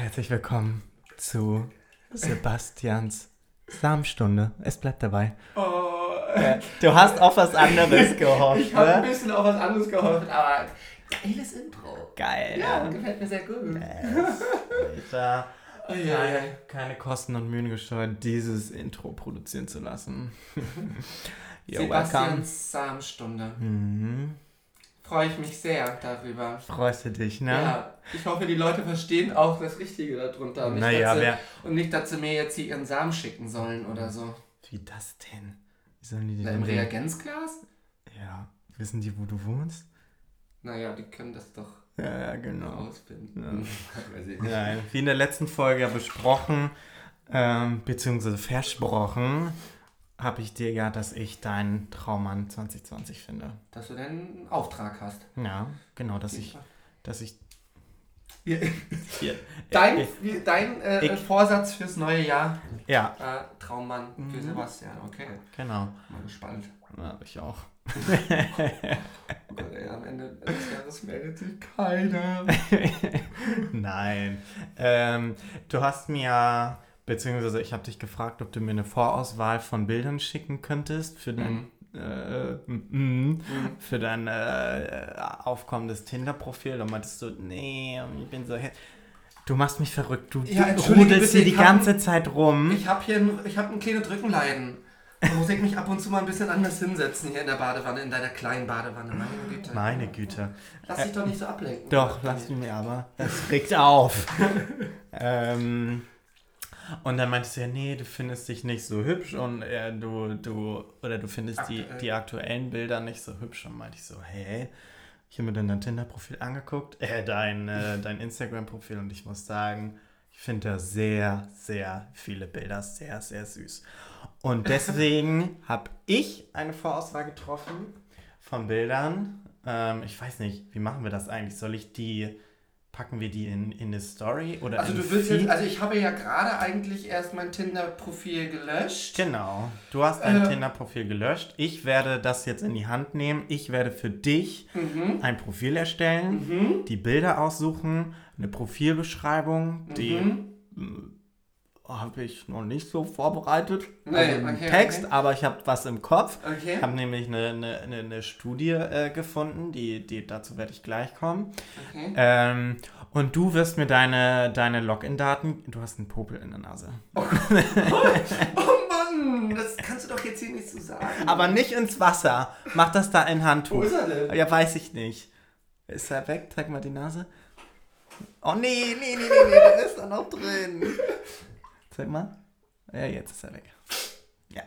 Herzlich willkommen zu Sebastians Samenstunde. Es bleibt dabei. Oh, Du hast auf was anderes gehofft, ich habe ein ne? bisschen auf was anderes gehofft, aber geiles Intro. Geil. Ja, gefällt mir sehr gut. Alter. ja, keine, keine Kosten und Mühen gescheut, dieses Intro produzieren zu lassen. You're welcome. Sebastians Samenstunde. Mhm. Freue ich mich sehr darüber. Freust du dich, ne? Ja, ich hoffe, die Leute verstehen auch das Richtige darunter. Und nicht, Naja, dass sie, wer. und nicht, dass sie mir jetzt hier ihren Samen schicken sollen oder so. Wie das denn? Wie sollen die Na, Im denn Reagenzglas? Ja. Wissen die, wo du wohnst? Naja, die können das doch Ja, ja, genau. ich nicht. Ja, wie in der letzten Folge ja besprochen, ähm, beziehungsweise versprochen, habe ich dir ja, dass ich deinen Traummann 2020 finde. Dass du denn einen Auftrag hast. Ja, genau, dass ich, dass ich Ja. Dein, wie- dein äh, ich- Vorsatz fürs neue Jahr, ja, äh, Traummann für Mhm. Sebastian, okay. genau, Mal gespannt. ja, ich auch. Oh Gott, ey, am Ende des Jahres meldet sich keiner. Nein, ähm, du hast mir beziehungsweise ich habe dich gefragt, ob du mir eine Vorauswahl von Bildern schicken könntest für dein äh, mm, für dein äh, aufkommendes Tinder-Profil. Da meintest du, nee, ich bin so. Du machst mich verrückt. Du, Ja, rudelst hier die ich hab- ganze Zeit rum. Ich habe hier ein, ich hab ein kleines Rückenleiden. Da muss ich mich ab und zu mal ein bisschen anders hinsetzen hier in der Badewanne, in deiner kleinen Badewanne. Meine Güte. Meine Güte. Lass dich doch nicht so ablenken. Doch, lass mir aber. Das regt auf. ähm, und dann meintest du ja, nee, du findest dich nicht so hübsch und äh, du, du, oder du findest die, Aktuell. die aktuellen Bilder nicht so hübsch. Und meinte ich so, hä? Ich habe mir dann dein Tinder-Profil angeguckt, äh, dein, äh, dein Instagram-Profil und ich muss sagen, ich finde da sehr, sehr viele Bilder sehr, sehr süß. Und deswegen habe ich eine Vorauswahl getroffen von Bildern. Ähm, ich weiß nicht, wie machen wir das eigentlich? Soll ich die, packen wir die in, in eine Story oder Also du willst jetzt, also ich habe ja gerade eigentlich erst mein Tinder-Profil gelöscht. Genau, du hast dein Äh. Tinder-Profil gelöscht. Ich werde das jetzt in die Hand nehmen. Ich werde für dich Mhm. ein Profil erstellen, Mhm. die Bilder aussuchen, eine Profilbeschreibung, die Mhm. Habe ich noch nicht so vorbereitet. Nee, also okay, Text, okay. aber ich habe was im Kopf. Okay. Ich habe nämlich eine, eine, eine, eine Studie äh, gefunden, die, die, dazu werde ich gleich kommen. okay. Ähm, und du wirst mir deine, deine Login-Daten, du hast einen Popel in der Nase. Oh Mann, das kannst du doch jetzt hier nicht so sagen. Aber nicht ins Wasser. Mach das da in Wo Handtuch. ist er denn? Ja, weiß ich nicht. Ist er weg? Zeig mal die Nase. Oh nee, nee, nee, nee, nee, der ist da noch drin. Zeig mal. Ja, jetzt ist er weg. Ja.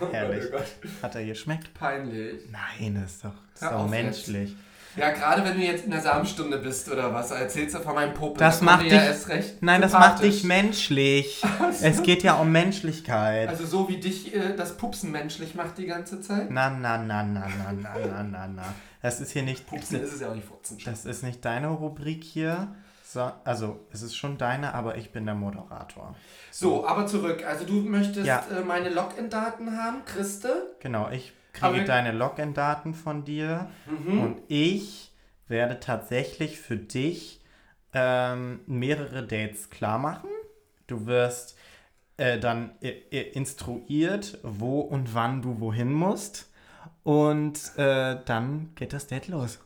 Herrlich. Oh Gott. Hat er geschmeckt? Peinlich. Nein, das ist doch, das ist Hör auf menschlich. Ja, gerade wenn du jetzt in der Samenstunde bist oder was, erzählst du von meinem Popel. Das da macht dir ja dich- erst recht Nein, das macht dich menschlich. Es geht ja um Menschlichkeit. Also so wie dich äh, das Pupsen menschlich macht die ganze Zeit. Na, na, na, na, na, na, na, na, na. Das ist hier nicht Pupsen ist es ja auch nicht Furzen. Das ist nicht deine Rubrik hier. So, also, es ist schon deine, aber ich bin der Moderator. So, aber zurück. Also du möchtest Ja. äh, meine Login-Daten haben, Christe. Genau, ich Aber kriege wir- deine Login-Daten von dir Mhm. und ich werde tatsächlich für dich ähm, mehrere Dates klar machen. Du wirst äh, dann äh, äh, instruiert, wo und wann du wohin musst. Und äh, dann geht das Date los.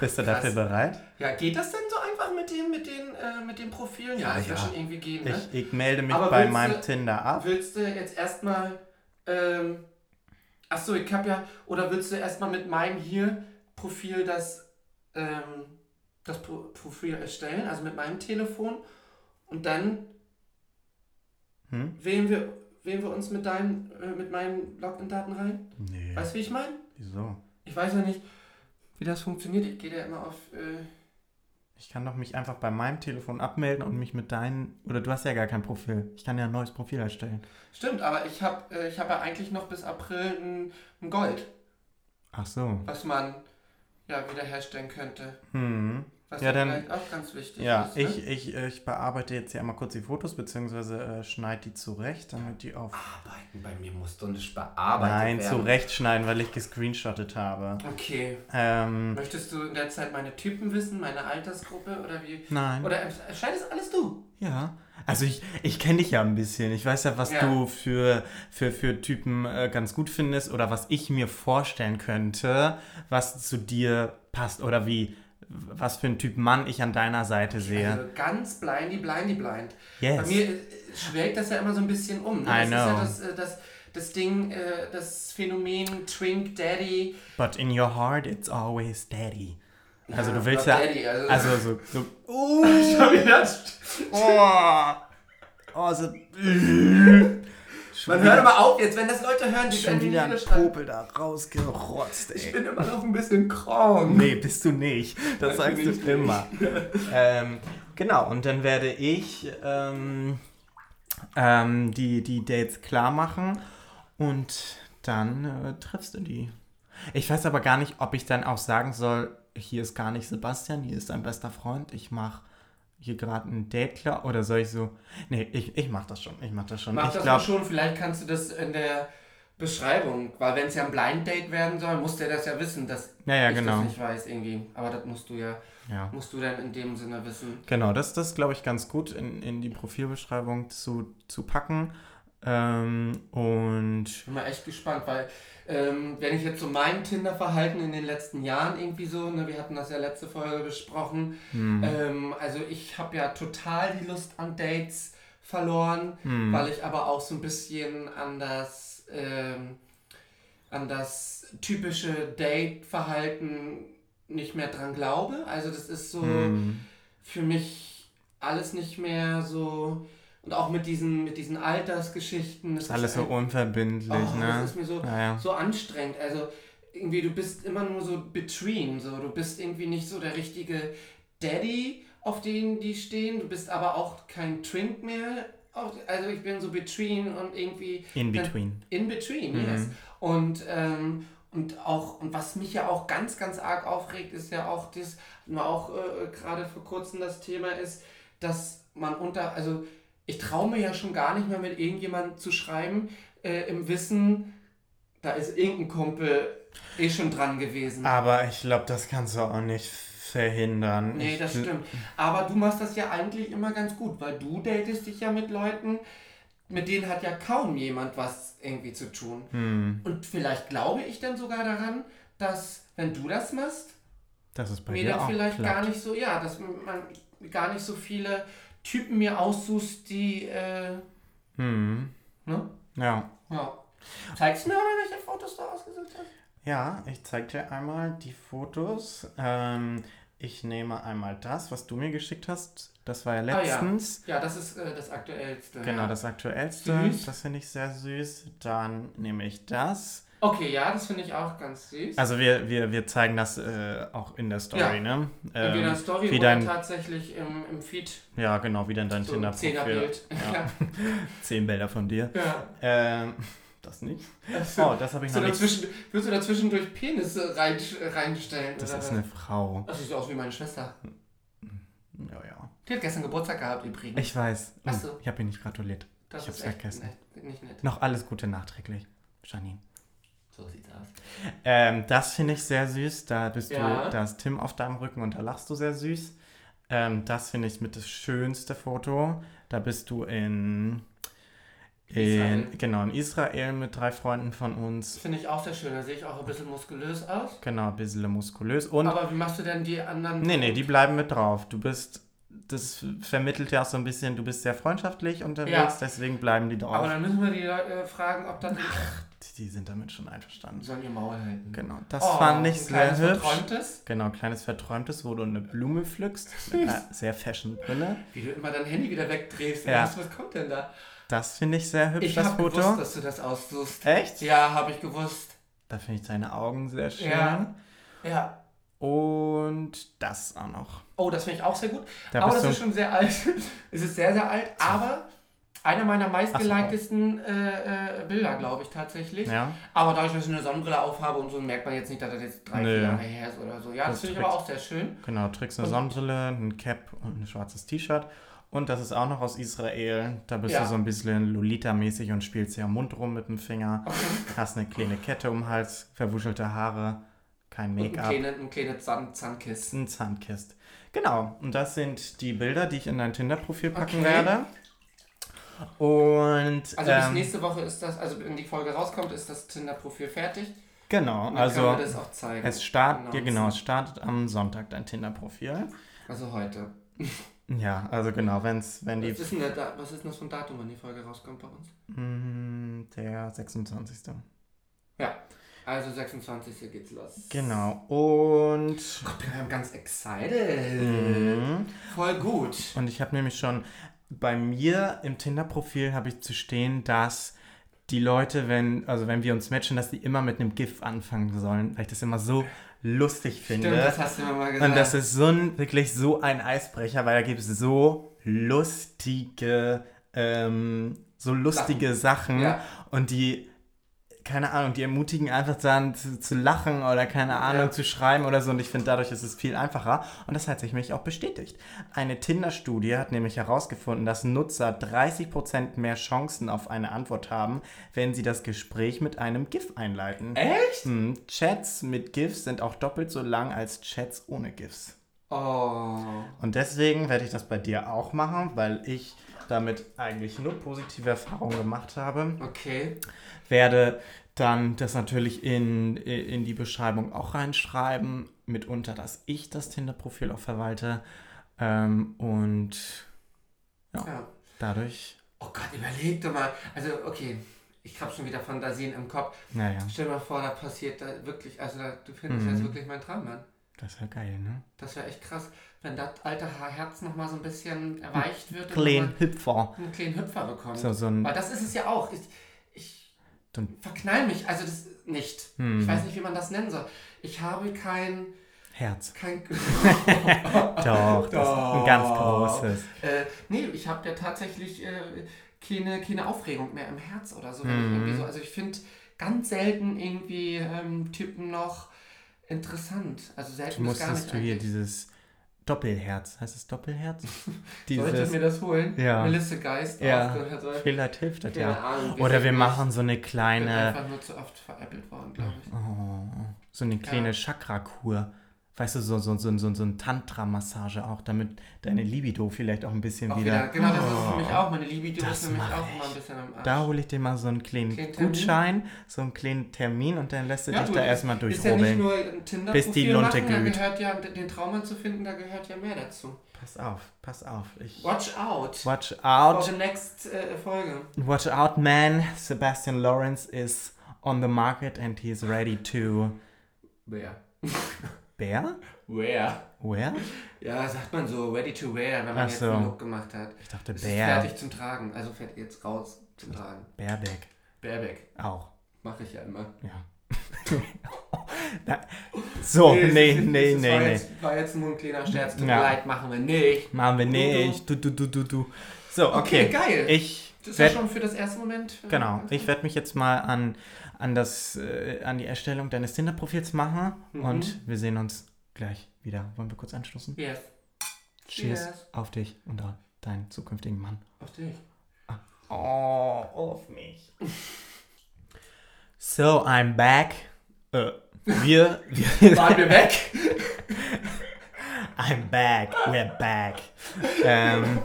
Bist du Oh dafür bereit? Ja, geht das denn so einfach mit dem, mit den, äh, mit den Profilen? Ja, Ja, ja. irgendwie gehen, ne? Ich, ich melde mich Aber bei meinem du- Tinder ab. Willst du jetzt erstmal, ähm, achso, ich hab ja, oder willst du erstmal mit meinem hier Profil das, ähm, das Pro Profil erstellen, also mit meinem Telefon und dann Hm? wählen wir, wählen wir uns mit deinen, äh, mit meinen Login-Daten rein? Nee. Weißt du, wie ich meine? Wieso? Ich weiß ja nicht, wie das funktioniert. Ich gehe da immer auf, äh, Ich kann doch mich einfach bei meinem Telefon abmelden und mich mit deinen. Oder du hast ja gar kein Profil. Ich kann ja ein neues Profil erstellen. stimmt, aber ich habe äh, ich hab ja eigentlich noch bis April ein, ein Gold, Ach so. was man ja wiederherstellen könnte. Hm. Was Ja, ja, dann- vielleicht auch ganz wichtig Ja, ist. Ne? ich, ich, äh, ich bearbeite jetzt hier einmal kurz die Fotos, beziehungsweise äh, schneide die zurecht, damit die auf. Arbeiten, bei mir musst du nicht bearbeitet Nein, werden. zurechtschneiden, weil ich gescreenshottet habe. Okay. Ähm, Möchtest du in der Zeit meine Typen wissen, meine Altersgruppe oder wie? nein. Oder entscheidest alles du? Ja. Also ich, ich kenne dich ja ein bisschen. Ich weiß ja, was Ja. du für, für, für Typen äh, ganz gut findest oder was ich mir vorstellen könnte, was zu dir passt oder wie, was für ein Typ Mann ich an deiner Seite sehe. Also ganz blindy, blindy, blind. Bei Yes. mir äh, schwelgt das ja immer so ein bisschen um. Ne? I Das ist ja know. das, äh, das, das Ding, äh, das Phänomen Twink Daddy. But in your heart it's always daddy. Also Ja, du willst ja. Daddy, also, Also so. so Schon wieder- oh, oh, so. Man hört immer auf jetzt, wenn das Leute hören, die schon wieder ein. Popel da rausgerotzt, Ich ey. bin immer noch ein bisschen krank. Nee, bist du nicht. Das Nein, sagst du ich immer. ähm, genau, und dann werde ich ähm, ähm, die, die Dates klar machen und dann äh, triffst du die. Ich weiß aber gar nicht, ob ich dann auch sagen soll, hier ist gar nicht Sebastian, hier ist dein bester Freund, ich mache hier gerade ein Date klar oder soll ich so, nee, ich, ich mach das schon, ich mach das schon. Mach ich das glaub, schon, vielleicht kannst du das in der Beschreibung, weil wenn es ja ein Blind Date werden soll, muss der das ja wissen, dass Ja, ja, ich genau. das nicht weiß irgendwie. Aber das musst du ja, Ja. musst du dann in dem Sinne wissen. Genau, das, das glaube ich ganz gut in, in die Profilbeschreibung zu, zu packen. Ähm, und Ich bin mal echt gespannt, weil ähm, wenn ich jetzt so mein Tinder-Verhalten in den letzten Jahren irgendwie so, ne, wir hatten das ja letzte Folge besprochen, hm, ähm, also ich habe ja total die Lust an Dates verloren, hm, weil ich aber auch so ein bisschen an das, ähm, an das typische Date-Verhalten nicht mehr dran glaube. Also das ist so hm, für mich alles nicht mehr so und auch mit diesen, mit diesen Altersgeschichten. das ist alles so ein- unverbindlich, Oh, ne? Das ist mir so, Naja. so anstrengend. Also irgendwie, du bist immer nur so between. So. Du bist irgendwie nicht so der richtige Daddy, auf den die stehen. Du bist aber auch kein Twink mehr. Also ich bin so between und irgendwie In between. in between, Mhm. yes. Und, ähm, und auch, und was mich ja auch ganz, ganz arg aufregt, ist ja auch das, nur auch äh, gerade vor kurzem das Thema ist, dass man unter, also ich traue mir ja schon gar nicht mehr mit irgendjemandem zu schreiben, äh, im Wissen, da ist irgendein Kumpel eh schon dran gewesen. Aber ich glaube, das kannst du auch nicht verhindern. Nee, Ich das stimmt. Aber du machst das ja eigentlich immer ganz gut, weil du datest dich ja mit Leuten, mit denen hat ja kaum jemand was irgendwie zu tun. Hm, Und vielleicht glaube ich dann sogar daran, dass, wenn du das machst, das ist bei mir dann vielleicht klappt. gar nicht so, ja, dass man gar nicht so viele Typen mir aussuchst, die, äh, Hm, ne? ja. Ja. Zeigst du mir mal, welche Fotos du ausgesucht hast? Ja, ich zeig dir einmal die Fotos. Ähm, ich nehme einmal das, was du mir geschickt hast. Das war ja Ah, ja. letztens. Ja, das ist äh, das aktuellste. Genau, das aktuellste. Süß. Das finde ich sehr süß. Dann nehme ich das. Okay, ja, das finde ich auch ganz süß. Also wir, wir, wir zeigen das äh, auch in der Story, Ja. ne? Entweder in der Story wie dein- tatsächlich im, im Feed. Ja, genau, wie dann dein So Tinder-Profil. Ja. Zehn Bilder von dir. ja. Ähm, das nicht. Also, Oh, das habe ich so noch nicht. dazwischen, willst du dazwischendurch Penisse rein, reinstellen? Das oder ist eine Frau. Das sieht so aus wie meine Schwester. Ja, ja. Die hat gestern Geburtstag gehabt übrigens. Ich weiß. Ach so. Ich habe ihr nicht gratuliert. das ich hab's echt vergessen. Nett, nicht nett. Noch alles Gute nachträglich, Janine. So sieht's aus. Ähm, das finde ich sehr süß. Da bist Ja. du, da ist Tim auf deinem Rücken und da lachst du sehr süß. Ähm, das finde ich mit das schönste Foto. Da bist du in, Israel. in genau in Israel mit drei Freunden von Das uns. finde ich auch sehr schön. Da sehe ich auch ein bisschen muskulös aus. Genau, ein bisschen muskulös. Und Aber wie machst du denn die anderen? nee, nee, die bleiben mit drauf. Du bist das vermittelt ja auch so ein bisschen, du bist sehr freundschaftlich unterwegs, Ja. deswegen bleiben die drauf. Aber dann müssen wir die Leute äh, fragen, ob dann. Die sind damit schon einverstanden. Die sollen ihr Maul halten. Genau, das Oh, fand ich ein sehr kleines hübsch. Verträumtes, Genau, kleines Verträumtes, wo du eine Blume pflückst mit einer sehr fashion Brille. wie du immer dein Handy wieder wegdrehst. Ja. Was, was kommt denn da? Das finde ich sehr hübsch, Ich das habe Foto. gewusst, dass du das aussuchst. Echt? Ja, habe ich gewusst. Da finde ich deine Augen sehr schön. Ja. Ja. Und das auch noch. Oh, das finde ich auch sehr gut. Da aber das du, ist schon sehr alt. es ist sehr, sehr alt. Aber einer meiner meistgelikedesten äh, äh, Bilder, glaube ich, tatsächlich. ja, Aber dadurch, dass ich eine Sonnenbrille aufhabe und so, merkt man jetzt nicht, dass das jetzt drei, Nö. vier Jahre her ist oder so. Ja, das Das finde ich aber auch sehr schön. genau, du trägst eine Und- Sonnenbrille, ein Cap und ein schwarzes T-Shirt. Und das ist auch noch aus Israel. Da bist Ja. du so ein bisschen Lolita-mäßig und spielst am Mund rum mit dem Finger. Hast eine kleine Kette um den Hals, verwuschelte Haare, kein Und ein Make-up. kleines ein kleine Zahn Zahnkiss. ein Zahnkist. Genau, und das sind die Bilder, die ich in dein Tinder-Profil packen Okay. werde. Und Also bis ähm, nächste Woche ist das, also wenn die Folge rauskommt, ist das Tinder-Profil fertig. Genau, also es startet, ja, Announcen. genau, es startet am Sonntag dein Tinder-Profil. Also heute. Ja, also genau, wenn's, wenn die Was ist, denn da was ist denn das für ein Datum, wann die Folge rauskommt bei uns? Mm, der 26. Ja, also 26. geht's los. Genau. Und wir sind ganz excited. Mhm. Voll gut. Und ich habe nämlich schon bei mir im Tinder-Profil habe ich zu stehen, dass die Leute, wenn, also wenn wir uns matchen, dass die immer mit einem GIF anfangen sollen, weil ich das immer so lustig finde. Stimmt, das hast du mir mal gesagt. Und das ist so ein, wirklich so ein Eisbrecher, weil da gibt es so lustige, ähm, so lustige Sachen. Ja. Und die, keine Ahnung, die ermutigen einfach dann zu, zu lachen oder keine Ahnung, Ja. zu schreiben oder so. Und ich finde, dadurch ist es viel einfacher. Und das hat sich nämlich auch bestätigt. Eine Tinder-Studie hat nämlich herausgefunden, dass Nutzer 30% mehr Chancen auf eine Antwort haben, wenn sie das Gespräch mit einem GIF einleiten. Echt? Hm, Chats mit GIFs sind auch doppelt so lang als Chats ohne GIFs. Oh. Und deswegen werde ich das bei dir auch machen, weil ich damit eigentlich nur positive Erfahrungen gemacht habe. Okay. Werde dann das natürlich in, in die Beschreibung auch reinschreiben, mitunter, dass ich das Tinder-Profil auch verwalte. Ähm, und Ja. dadurch, Oh Gott, überleg doch mal. Also, okay. Ich habe schon wieder Fantasien im Kopf. naja, Stell dir mal vor, da passiert da wirklich, also da, du findest Mhm. jetzt wirklich mein Traummann. das wäre geil, ne? Das wäre echt krass, wenn das alte Herz nochmal so ein bisschen erweicht wird und Klein noch Hüpfer. einen kleinen Hüpfer bekommt. So, so Weil das ist es ja auch. Ich, ich verknall mich, also das nicht. Hm. Ich weiß nicht, wie man das nennen soll. Ich habe kein. Herz. kein Doch, das ist ein ganz großes. äh, nee, ich habe ja tatsächlich äh, keine, keine Aufregung mehr im Herz oder so. wenn ich so also ich finde ganz selten irgendwie ähm, Typen noch interessant. Also selten Du bis gar musstest nicht du hier eigentlich. dieses Doppelherz, heißt es Doppelherz? Sollte ich mir das holen? Ja. Melisse Geist. Ja. aufgehört soll. Vielleicht hilft das ja. Ahnung. Oder wir machen so eine Ich bin kleine, einfach nur zu oft veräppelt worden, glaube ich. oh, so eine kleine Ja. Chakra-Kur. Weißt du, so, so, so, so, so ein Tantra-Massage auch, damit deine Libido vielleicht auch ein bisschen Auch wieder. wieder, genau, das ist für mich Oh, auch. Meine Libido das ist nämlich mach auch immer ein ich. bisschen am Arsch. Da hole ich dir mal so einen kleinen Termin? Gutschein, so einen kleinen Termin und dann lässt du Ja, dich du, da erstmal ja durchrubbeln. nur ein tinder Bis die Lunte machen, da glüht. gehört ja, den Traummann zu finden, da gehört ja mehr dazu. Pass auf, pass auf. Ich, Watch out. watch For out. the next äh, Folge. Watch out, man. Sebastian Lawrence is on the market and he's ready to. Where? Bear? Where? Where? Ja, sagt man so, ready to wear, wenn man Ach jetzt so. einen Look gemacht hat. Ich dachte Es ist Bär. fertig zum Tragen, also fertig jetzt raus zum Tragen. Baerbeck. Baerbeck, Auch. mache ich ja immer. Ja. Na, so, nee, ist- nee, das nee, war nee. Jetzt, war jetzt nur ein kleiner Scherz, tut mir Ja. leid, machen wir nicht. Machen wir nicht. Du, du, du, du, du. So, Okay, okay. geil. Ich das ist ja schon für das erste Moment. äh, genau, ich werde mich jetzt mal an, an, das, äh, an die Erstellung deines Tinder-Profils machen Mhm. und wir sehen uns gleich wieder. Wollen wir kurz anstoßen? Yes, Cheers Cheers. auf dich und deinen zukünftigen Mann. auf dich. Oh, auf mich. So, I'm back. Äh, wir, wir, Waren wir weg? I'm back, we're back. ähm,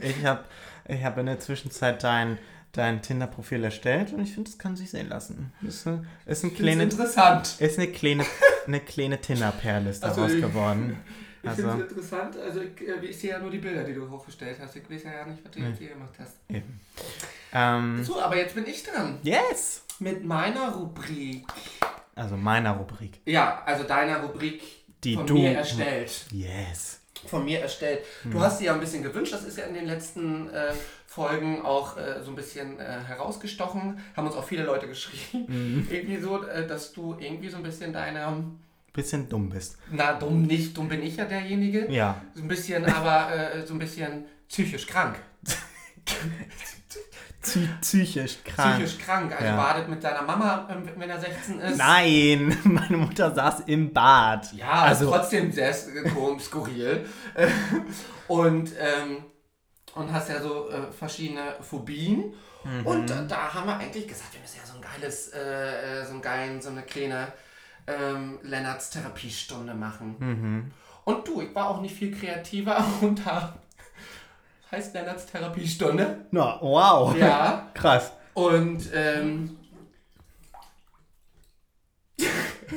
ich habe ich hab in der Zwischenzeit dein, dein Tinder-Profil erstellt und ich finde, das kann sich sehen lassen. Ist, ein- ist, ein kleine, interessant. ist eine kleine, eine kleine Tinder-Perle ist Also daraus ich- geworden. Ich Also, finde es interessant. Also ich, äh, ich sehe ja nur die Bilder, die du hochgestellt hast. Ich weiß ja gar nicht, was du jetzt hier gemacht hast. eben. Ähm, So, aber jetzt bin ich dran. yes! Mit meiner Rubrik. Also meiner Rubrik. Ja, also deiner Rubrik Die von du- mir erstellt. Yes. Von mir erstellt. Du hast sie ja ein bisschen gewünscht. Das ist ja in den letzten äh, Folgen auch äh, so ein bisschen äh, herausgestochen. Haben uns auch viele Leute geschrieben. Irgendwie so, äh, dass du irgendwie so ein bisschen deine. Bisschen dumm bist. Na, dumm nicht, dumm bin ich ja derjenige. Ja. So ein bisschen, aber äh, so ein bisschen psychisch krank. Psy psychisch krank. Psychisch krank. Also Ja. badet mit seiner Mama, ähm, wenn er 16 ist. Nein, meine Mutter saß im Bad. Ja, also trotzdem sehr sk- skurril. Äh, und, ähm, und hast ja so äh, verschiedene Phobien. Mhm. Und äh, da haben wir eigentlich gesagt, wir müssen ja so ein geiles, äh, äh, so, ein geilen, so eine kleine ähm, Lennarts Therapiestunde machen. Mhm. Und du, ich war auch nicht viel kreativer und da heißt Lennarts Therapiestunde. Na, wow. Ja. Krass. Und ähm,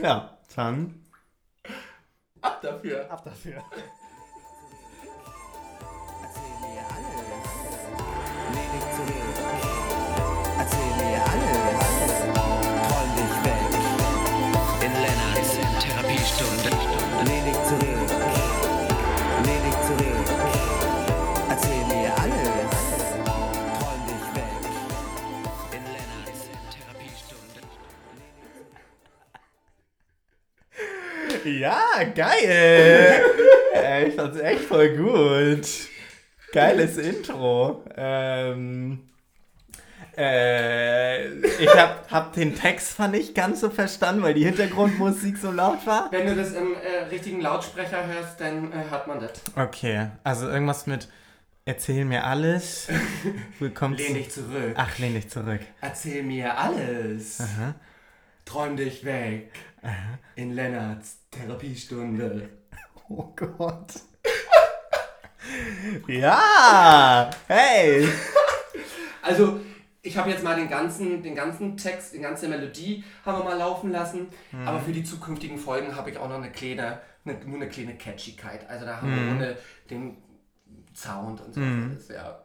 Ja, dann. Ab dafür. Ab dafür. Erzähl mir alles. Ja, geil. Äh, ich fand's echt voll gut. Geiles Intro. Ähm, äh, ich hab, hab den Text fand ich ganz so verstanden, weil die Hintergrundmusik so laut war. Wenn du das im äh, richtigen Lautsprecher hörst, dann äh, hört man das. Okay, also irgendwas mit Erzähl mir alles. Willkommen Lehn dich zurück. Ach, lehn dich zurück. Erzähl mir alles. Aha. Träum dich weg. In Lennarts Therapiestunde. Oh Gott. ja! Hey! Also, ich habe jetzt mal den ganzen, den ganzen Text, die ganze Melodie haben wir mal laufen lassen. Aber für die zukünftigen Folgen habe ich auch noch eine kleine, eine, nur eine kleine Catchigkeit. Also da haben wir ohne den Sound und so. Ist ja,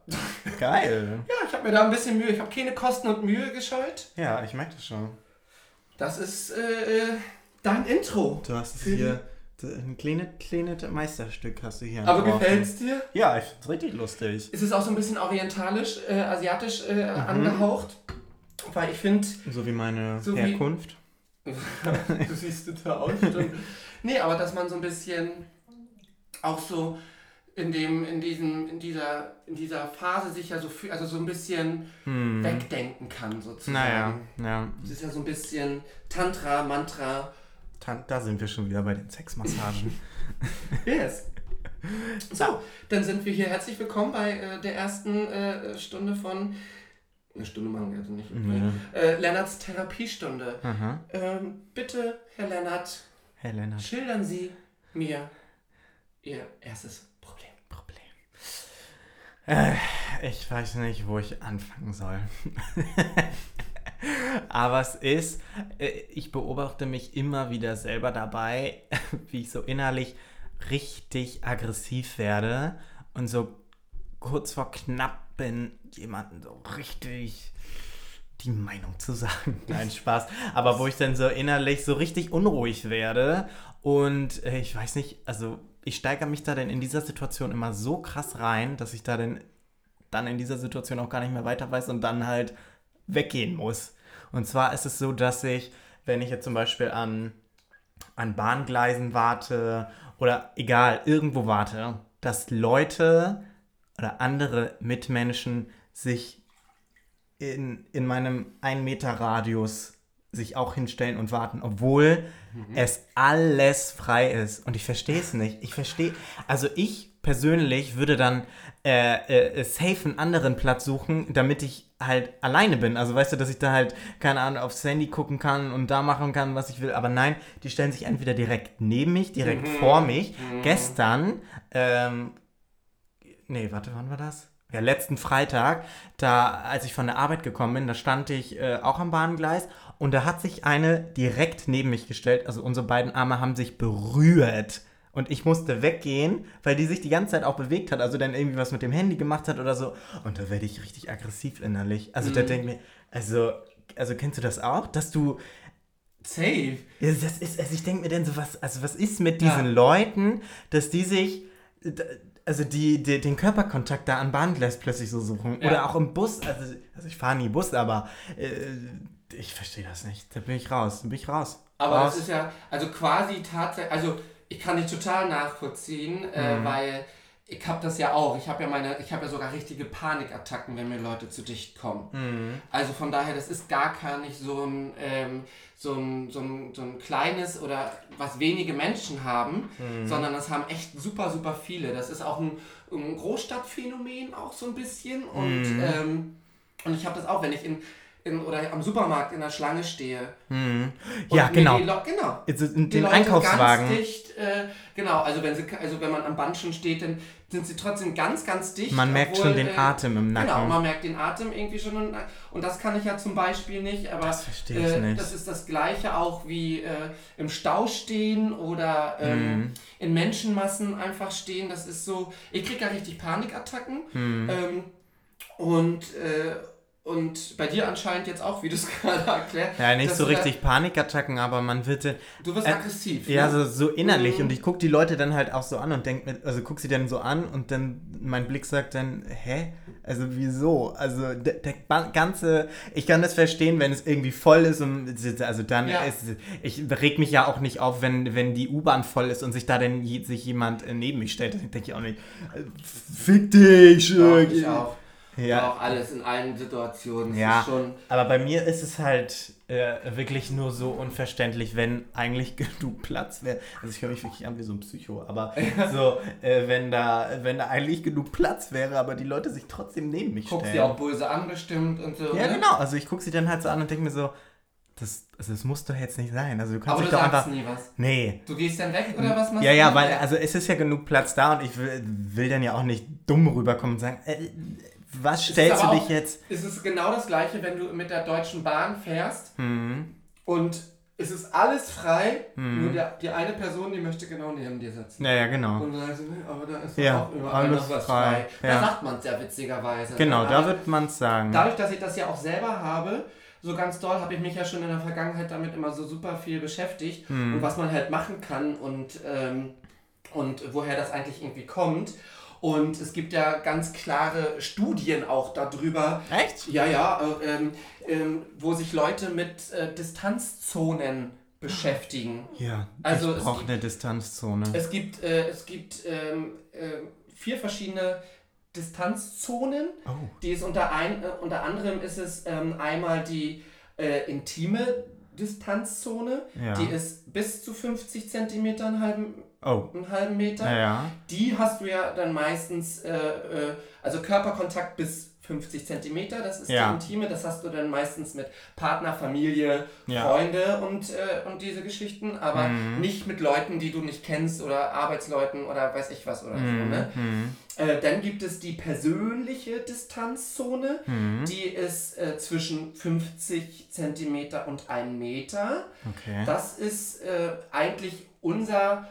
Geil. ja, ich habe mir da ein bisschen Mühe. Ich habe keine Kosten und Mühe gescheut. Ja, ich merke das schon. Das ist äh, äh, dein Intro. Du hast es hier. Ein kleines, kleines Meisterstück hast du hier. Aber entworfen. gefällt's dir? Ja, ich find's richtig lustig. Ist es auch so ein bisschen orientalisch, äh, asiatisch äh, angehaucht? Weil ich finde, So wie meine So wie- Herkunft. du siehst total aus. stimmt. nee, aber dass man so ein bisschen auch so in dem, in diesem, in dieser, in dieser Phase sich ja so fühlt, also so ein bisschen wegdenken kann sozusagen. Naja, ja. Es ist ja so ein bisschen Tantra, Mantra. Tan- Da sind wir schon wieder bei den Sexmassagen. Yes. So, dann sind wir hier. Herzlich willkommen bei äh, der ersten äh, Stunde von. Eine Stunde machen wir also nicht. Nee. Äh, Lennarts Therapiestunde. Ähm, bitte, Herr Lennart, Herr Lennart. schildern Sie mir Ihr erstes ich weiß nicht, wo ich anfangen soll. Aber es ist, äh, ich beobachte mich immer wieder selber dabei, wie ich so innerlich richtig aggressiv werde und so kurz vor knapp bin, jemanden so richtig die Meinung zu sagen. Nein, Spaß. Aber wo ich dann so innerlich so richtig unruhig werde und äh, ich weiß nicht, also ich steigere mich da dann in dieser Situation immer so krass rein, dass ich da dann, dann in dieser Situation auch gar nicht mehr weiter weiß und dann halt weggehen muss. Und zwar ist es so, dass ich, wenn ich jetzt zum Beispiel an, an Bahngleisen warte oder egal, irgendwo warte, dass Leute oder andere Mitmenschen sich in, in meinem 1 Meter Radius sich auch hinstellen und warten, obwohl es alles frei ist. Und ich verstehe es nicht. Ich verstehe, also ich persönlich würde dann äh, äh, safe einen anderen Platz suchen, damit ich halt alleine bin. Also weißt du, dass ich da halt, keine Ahnung, aufs Handy gucken kann und da machen kann, was ich will. Aber nein, die stellen sich entweder direkt neben mich, direkt vor mich. Gestern, ähm, nee, warte, wann war das? Ja, letzten Freitag, da, als ich von der Arbeit gekommen bin, da stand ich äh, auch am Bahngleis und da hat sich eine direkt neben mich gestellt. Also unsere beiden Arme haben sich berührt. Und ich musste weggehen, weil die sich die ganze Zeit auch bewegt hat, also dann irgendwie was mit dem Handy gemacht hat oder so. Und da werde ich richtig aggressiv innerlich. Also da denke ich mir, also, also kennst du das auch, dass du Safe. ja, das ist, also ich denke mir denn so, was, also was ist mit diesen Ja. Leuten, dass die sich, also die, die den Körperkontakt da an Bahngleis plötzlich so suchen. Ja. Oder auch im Bus, also, also ich fahre nie Bus, aber äh, ich verstehe das nicht. Da bin ich raus, da bin ich raus. Aber raus. das ist ja, also quasi tatsächlich, also ich kann dich total nachvollziehen, äh, Mhm. weil ich habe das ja auch. Ich habe ja meine, ich habe ja sogar richtige Panikattacken, wenn mir Leute zu dicht kommen. Mhm. Also von daher, das ist gar gar nicht so ein, ähm, so ein, so ein, so ein kleines oder was wenige Menschen haben, Mhm. sondern das haben echt super, super viele. Das ist auch ein, ein Großstadtphänomen auch so ein bisschen und, Mhm. ähm, und ich habe das auch, wenn ich in in, oder am Supermarkt in der Schlange stehe. Hm. Ja, genau. Die genau. Also in den Einkaufswagen. Ganz dicht, äh, genau, also wenn, sie, also wenn man am Band schon steht, dann sind sie trotzdem ganz, ganz dicht. Man merkt obwohl, schon den äh, Atem im Nacken. Genau, man merkt den Atem irgendwie schon. Und, und das kann ich ja zum Beispiel nicht, aber Das verstehe ich äh, nicht. das ist das Gleiche auch wie äh, im Stau stehen oder ähm, Mhm. in Menschenmassen einfach stehen. Das ist so, ich kriege ja richtig Panikattacken. Mhm. Ähm, und, äh, und bei dir anscheinend jetzt auch, wie du es gerade erklärt Ja, nicht so richtig Panikattacken, aber man wird dann, Du wirst Äh, aggressiv. ja, ne? so, so innerlich. Mhm. Und ich gucke die Leute dann halt auch so an und denke mir, also guck sie dann so an und dann, mein Blick sagt dann, hä? Also wieso? Also der, der ganze, ich kann das verstehen, wenn es irgendwie voll ist und also dann Ja. ist, ich reg mich ja auch nicht auf, wenn, wenn die U-Bahn voll ist und sich da dann sich jemand äh, neben mich stellt. Dann denke ich auch nicht, äh, fick dich. Äh, ich auch. Ja, Auch alles in allen Situationen. Ja. Aber bei mir ist es halt äh, wirklich nur so unverständlich, wenn eigentlich genug Platz wäre. Also ich höre mich wirklich an wie so ein Psycho, aber so, äh, wenn da, wenn da eigentlich genug Platz wäre, aber die Leute sich trotzdem neben mich Guckst stellen. dir auch böse an bestimmt und so. ja, ne? genau. Also ich gucke sie dann halt so an und denke mir so, das, also das muss doch jetzt nicht sein. Also du kannst Aber dich du doch sagst einfach. nie was. Nee. Du gehst dann weg oder was machst Ja, du? ja, weil also es ist ja genug Platz da und ich will, will dann ja auch nicht dumm rüberkommen und sagen, äh, was stellst du dich auch- jetzt? Es ist genau das gleiche, wenn du mit der Deutschen Bahn fährst Hm, und es ist alles frei, Mhm. nur der, die eine Person, die möchte genau neben dir sitzen. ja, ja, genau. Und dann du, nee, aber da ist Ja, auch überall alles noch was frei. frei. Da Ja. sagt man es ja witzigerweise. Genau, da Aber wird man es sagen. Dadurch, dass ich das ja auch selber habe, so ganz doll habe ich mich ja schon in der Vergangenheit damit immer so super viel beschäftigt Hm. und was man halt machen kann und, ähm, und woher das eigentlich irgendwie kommt. Und es gibt ja ganz klare Studien auch darüber, Echt? ja, ja, äh, ähm, ähm, wo sich Leute mit äh, Distanzzonen beschäftigen. Ja, Also ich es brauche gibt- eine Distanzzone. Es gibt, äh, es gibt ähm, äh, vier verschiedene Distanzzonen. Oh. Die ist unter, ein, äh, unter anderem ist es ähm, einmal die äh, intime Distanzzone. Ja. Die ist bis zu 50 Zentimeter, einen halben, Oh. einen halben Meter. Ja. Die hast du ja dann meistens, äh, äh, also Körperkontakt bis 50 Zentimeter, das ist Ja. die intime, das hast du dann meistens mit Partner, Familie, Ja. Freunde und, äh, und diese Geschichten, aber Mhm. nicht mit Leuten, die du nicht kennst oder Arbeitsleuten oder weiß ich was oder so. Ne? Mhm. Äh, dann gibt es die persönliche Distanzzone, Mhm. die ist äh, zwischen 50 Zentimeter und 1 Meter. Okay. Das ist äh, eigentlich unser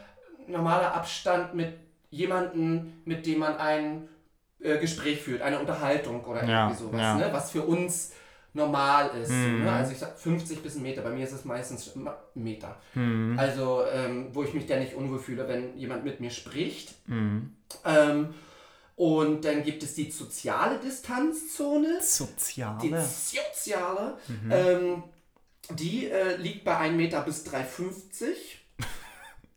normaler Abstand mit jemandem, mit dem man ein äh, Gespräch führt, eine Unterhaltung oder Ja, irgendwie sowas, ja. ne? was für uns normal ist. Mhm. Ne? Also ich sag 50 bis ein Meter, bei mir ist es meistens Meter. Mhm. Also ähm, wo ich mich dann nicht unwohl fühle, wenn jemand mit mir spricht. Mhm. Ähm, und dann gibt es die soziale Distanzzone. Die Soziale. soziale, Mhm. ähm, die äh, liegt bei 1 Meter bis 3,50.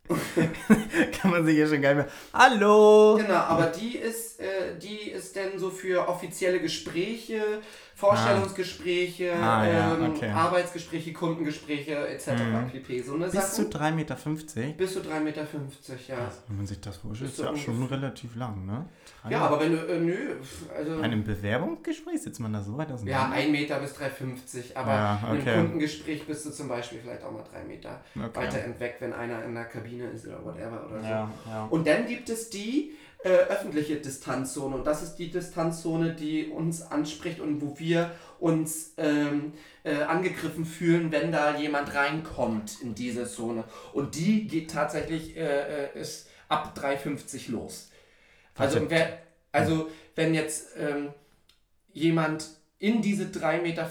Kann man sich hier schon geil mehr. Hallo! Genau, aber die ist, äh, die ist dann so für offizielle Gespräche, Vorstellungsgespräche, Ah, ja, ähm, okay. Arbeitsgespräche, Kundengespräche etc. Mhm. pp. So eine Bis zu Sachen. 3,50 Meter. Bis zu 3,50 Meter, ja. Wenn man sich das vorstellt, Ist ja schon relativ lang, ne? Ja, aber wenn du, äh, nö, also. Bei einem Bewerbungsgespräch sitzt man da so weit Ja, auseinander? 1 Meter bis 3,50, aber Ja, in okay. einem Kundengespräch bist du zum Beispiel vielleicht auch mal 3 Meter Okay. weiter weg, wenn einer in der Kabine ist oder whatever oder so. Ja, ja. Und dann gibt es die äh, öffentliche Distanzzone und das ist die Distanzzone, die uns anspricht und wo wir uns ähm, äh, angegriffen fühlen, wenn da jemand reinkommt in diese Zone. Und die geht tatsächlich, äh, äh, ist ab 3,50 los. Also, wer, also wenn jetzt ähm, jemand in diese 3,50 Meter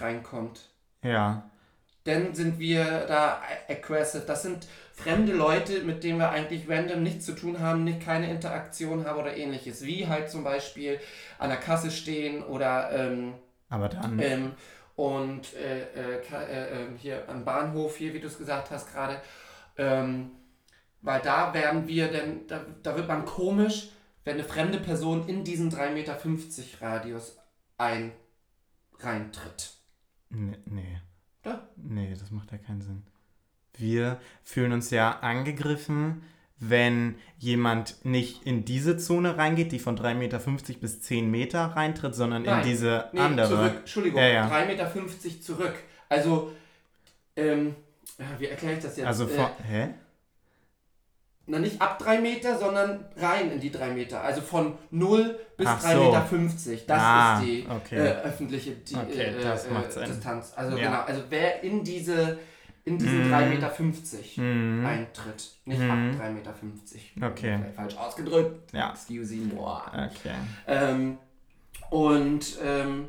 reinkommt, Ja. Dann sind wir da aggressive. Das sind fremde Leute, mit denen wir eigentlich random nichts zu tun haben, nicht keine Interaktion haben oder ähnliches. Wie halt zum Beispiel an der Kasse stehen oder ähm, Aber dann. ähm, und äh, äh, äh, äh, hier am Bahnhof, hier, wie du es gesagt hast gerade. Ähm, weil da werden wir denn, da, da wird man komisch, wenn eine fremde Person in diesen 3,50 Meter Radius ein reintritt. Nee, nee. Doch. Nee, das macht ja keinen Sinn. Wir fühlen uns ja angegriffen, wenn jemand nicht in diese Zone reingeht, die von 3,50 Meter bis 10 Meter reintritt, sondern Nein. in diese Nee, andere. zurück, Entschuldigung, Ja, ja. 3,50 Meter zurück. Also, ähm, wie erkläre ich das jetzt? Also äh, von, hä? Na, nicht ab 3 Meter, sondern rein in die 3 Meter. Also von 0 bis Ach 3,50 so. Meter. Das Ah, ist die okay. äh, öffentliche die, Okay, äh, äh. Distanz. Also Ja. genau, also wer in diese in diesen Mhm. 3,50 Meter Mhm. eintritt. Nicht Mhm. ab 3,50 Meter. Okay. Vielleicht falsch ausgedrückt. Ja. Excuse moi. Okay. Ähm, und ähm,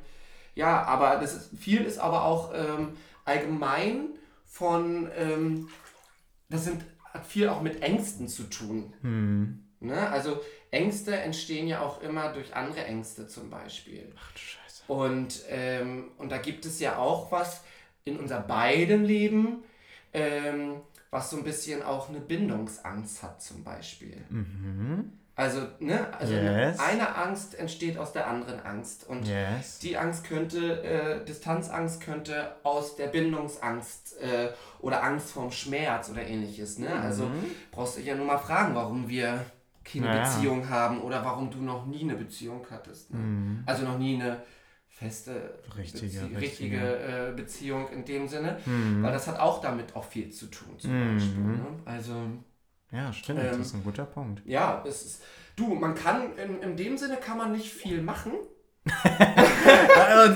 ja, aber das ist, viel ist aber auch ähm, allgemein von, ähm, das sind, hat viel auch mit Ängsten zu tun. Hm. Ne? Also Ängste entstehen ja auch immer durch andere Ängste zum Beispiel. Ach du Scheiße. Und, ähm, und da gibt es ja auch was in unser beiden Leben, ähm, was so ein bisschen auch eine Bindungsangst hat zum Beispiel. Mhm. Also, ne? Also Yes. eine Angst entsteht aus der anderen Angst. Und Yes. die Angst könnte, äh, Distanzangst könnte aus der Bindungsangst äh, oder Angst vorm Schmerz oder ähnliches. Ne? Also brauchst du dich ja nur mal fragen, warum wir keine Ja, ja. Beziehung haben oder warum du noch nie eine Beziehung hattest. Ne? Mhm. Also noch nie eine feste, Richtige, Bezie richtige. richtige äh, Beziehung in dem Sinne. Mhm. Weil das hat auch damit auch viel zu tun zum Mhm. Beispiel. Ne? Also Ja, stimmt. Ähm, das ist ein guter Punkt. ja, es ist. Du, man kann, in, in dem Sinne kann man nicht viel machen.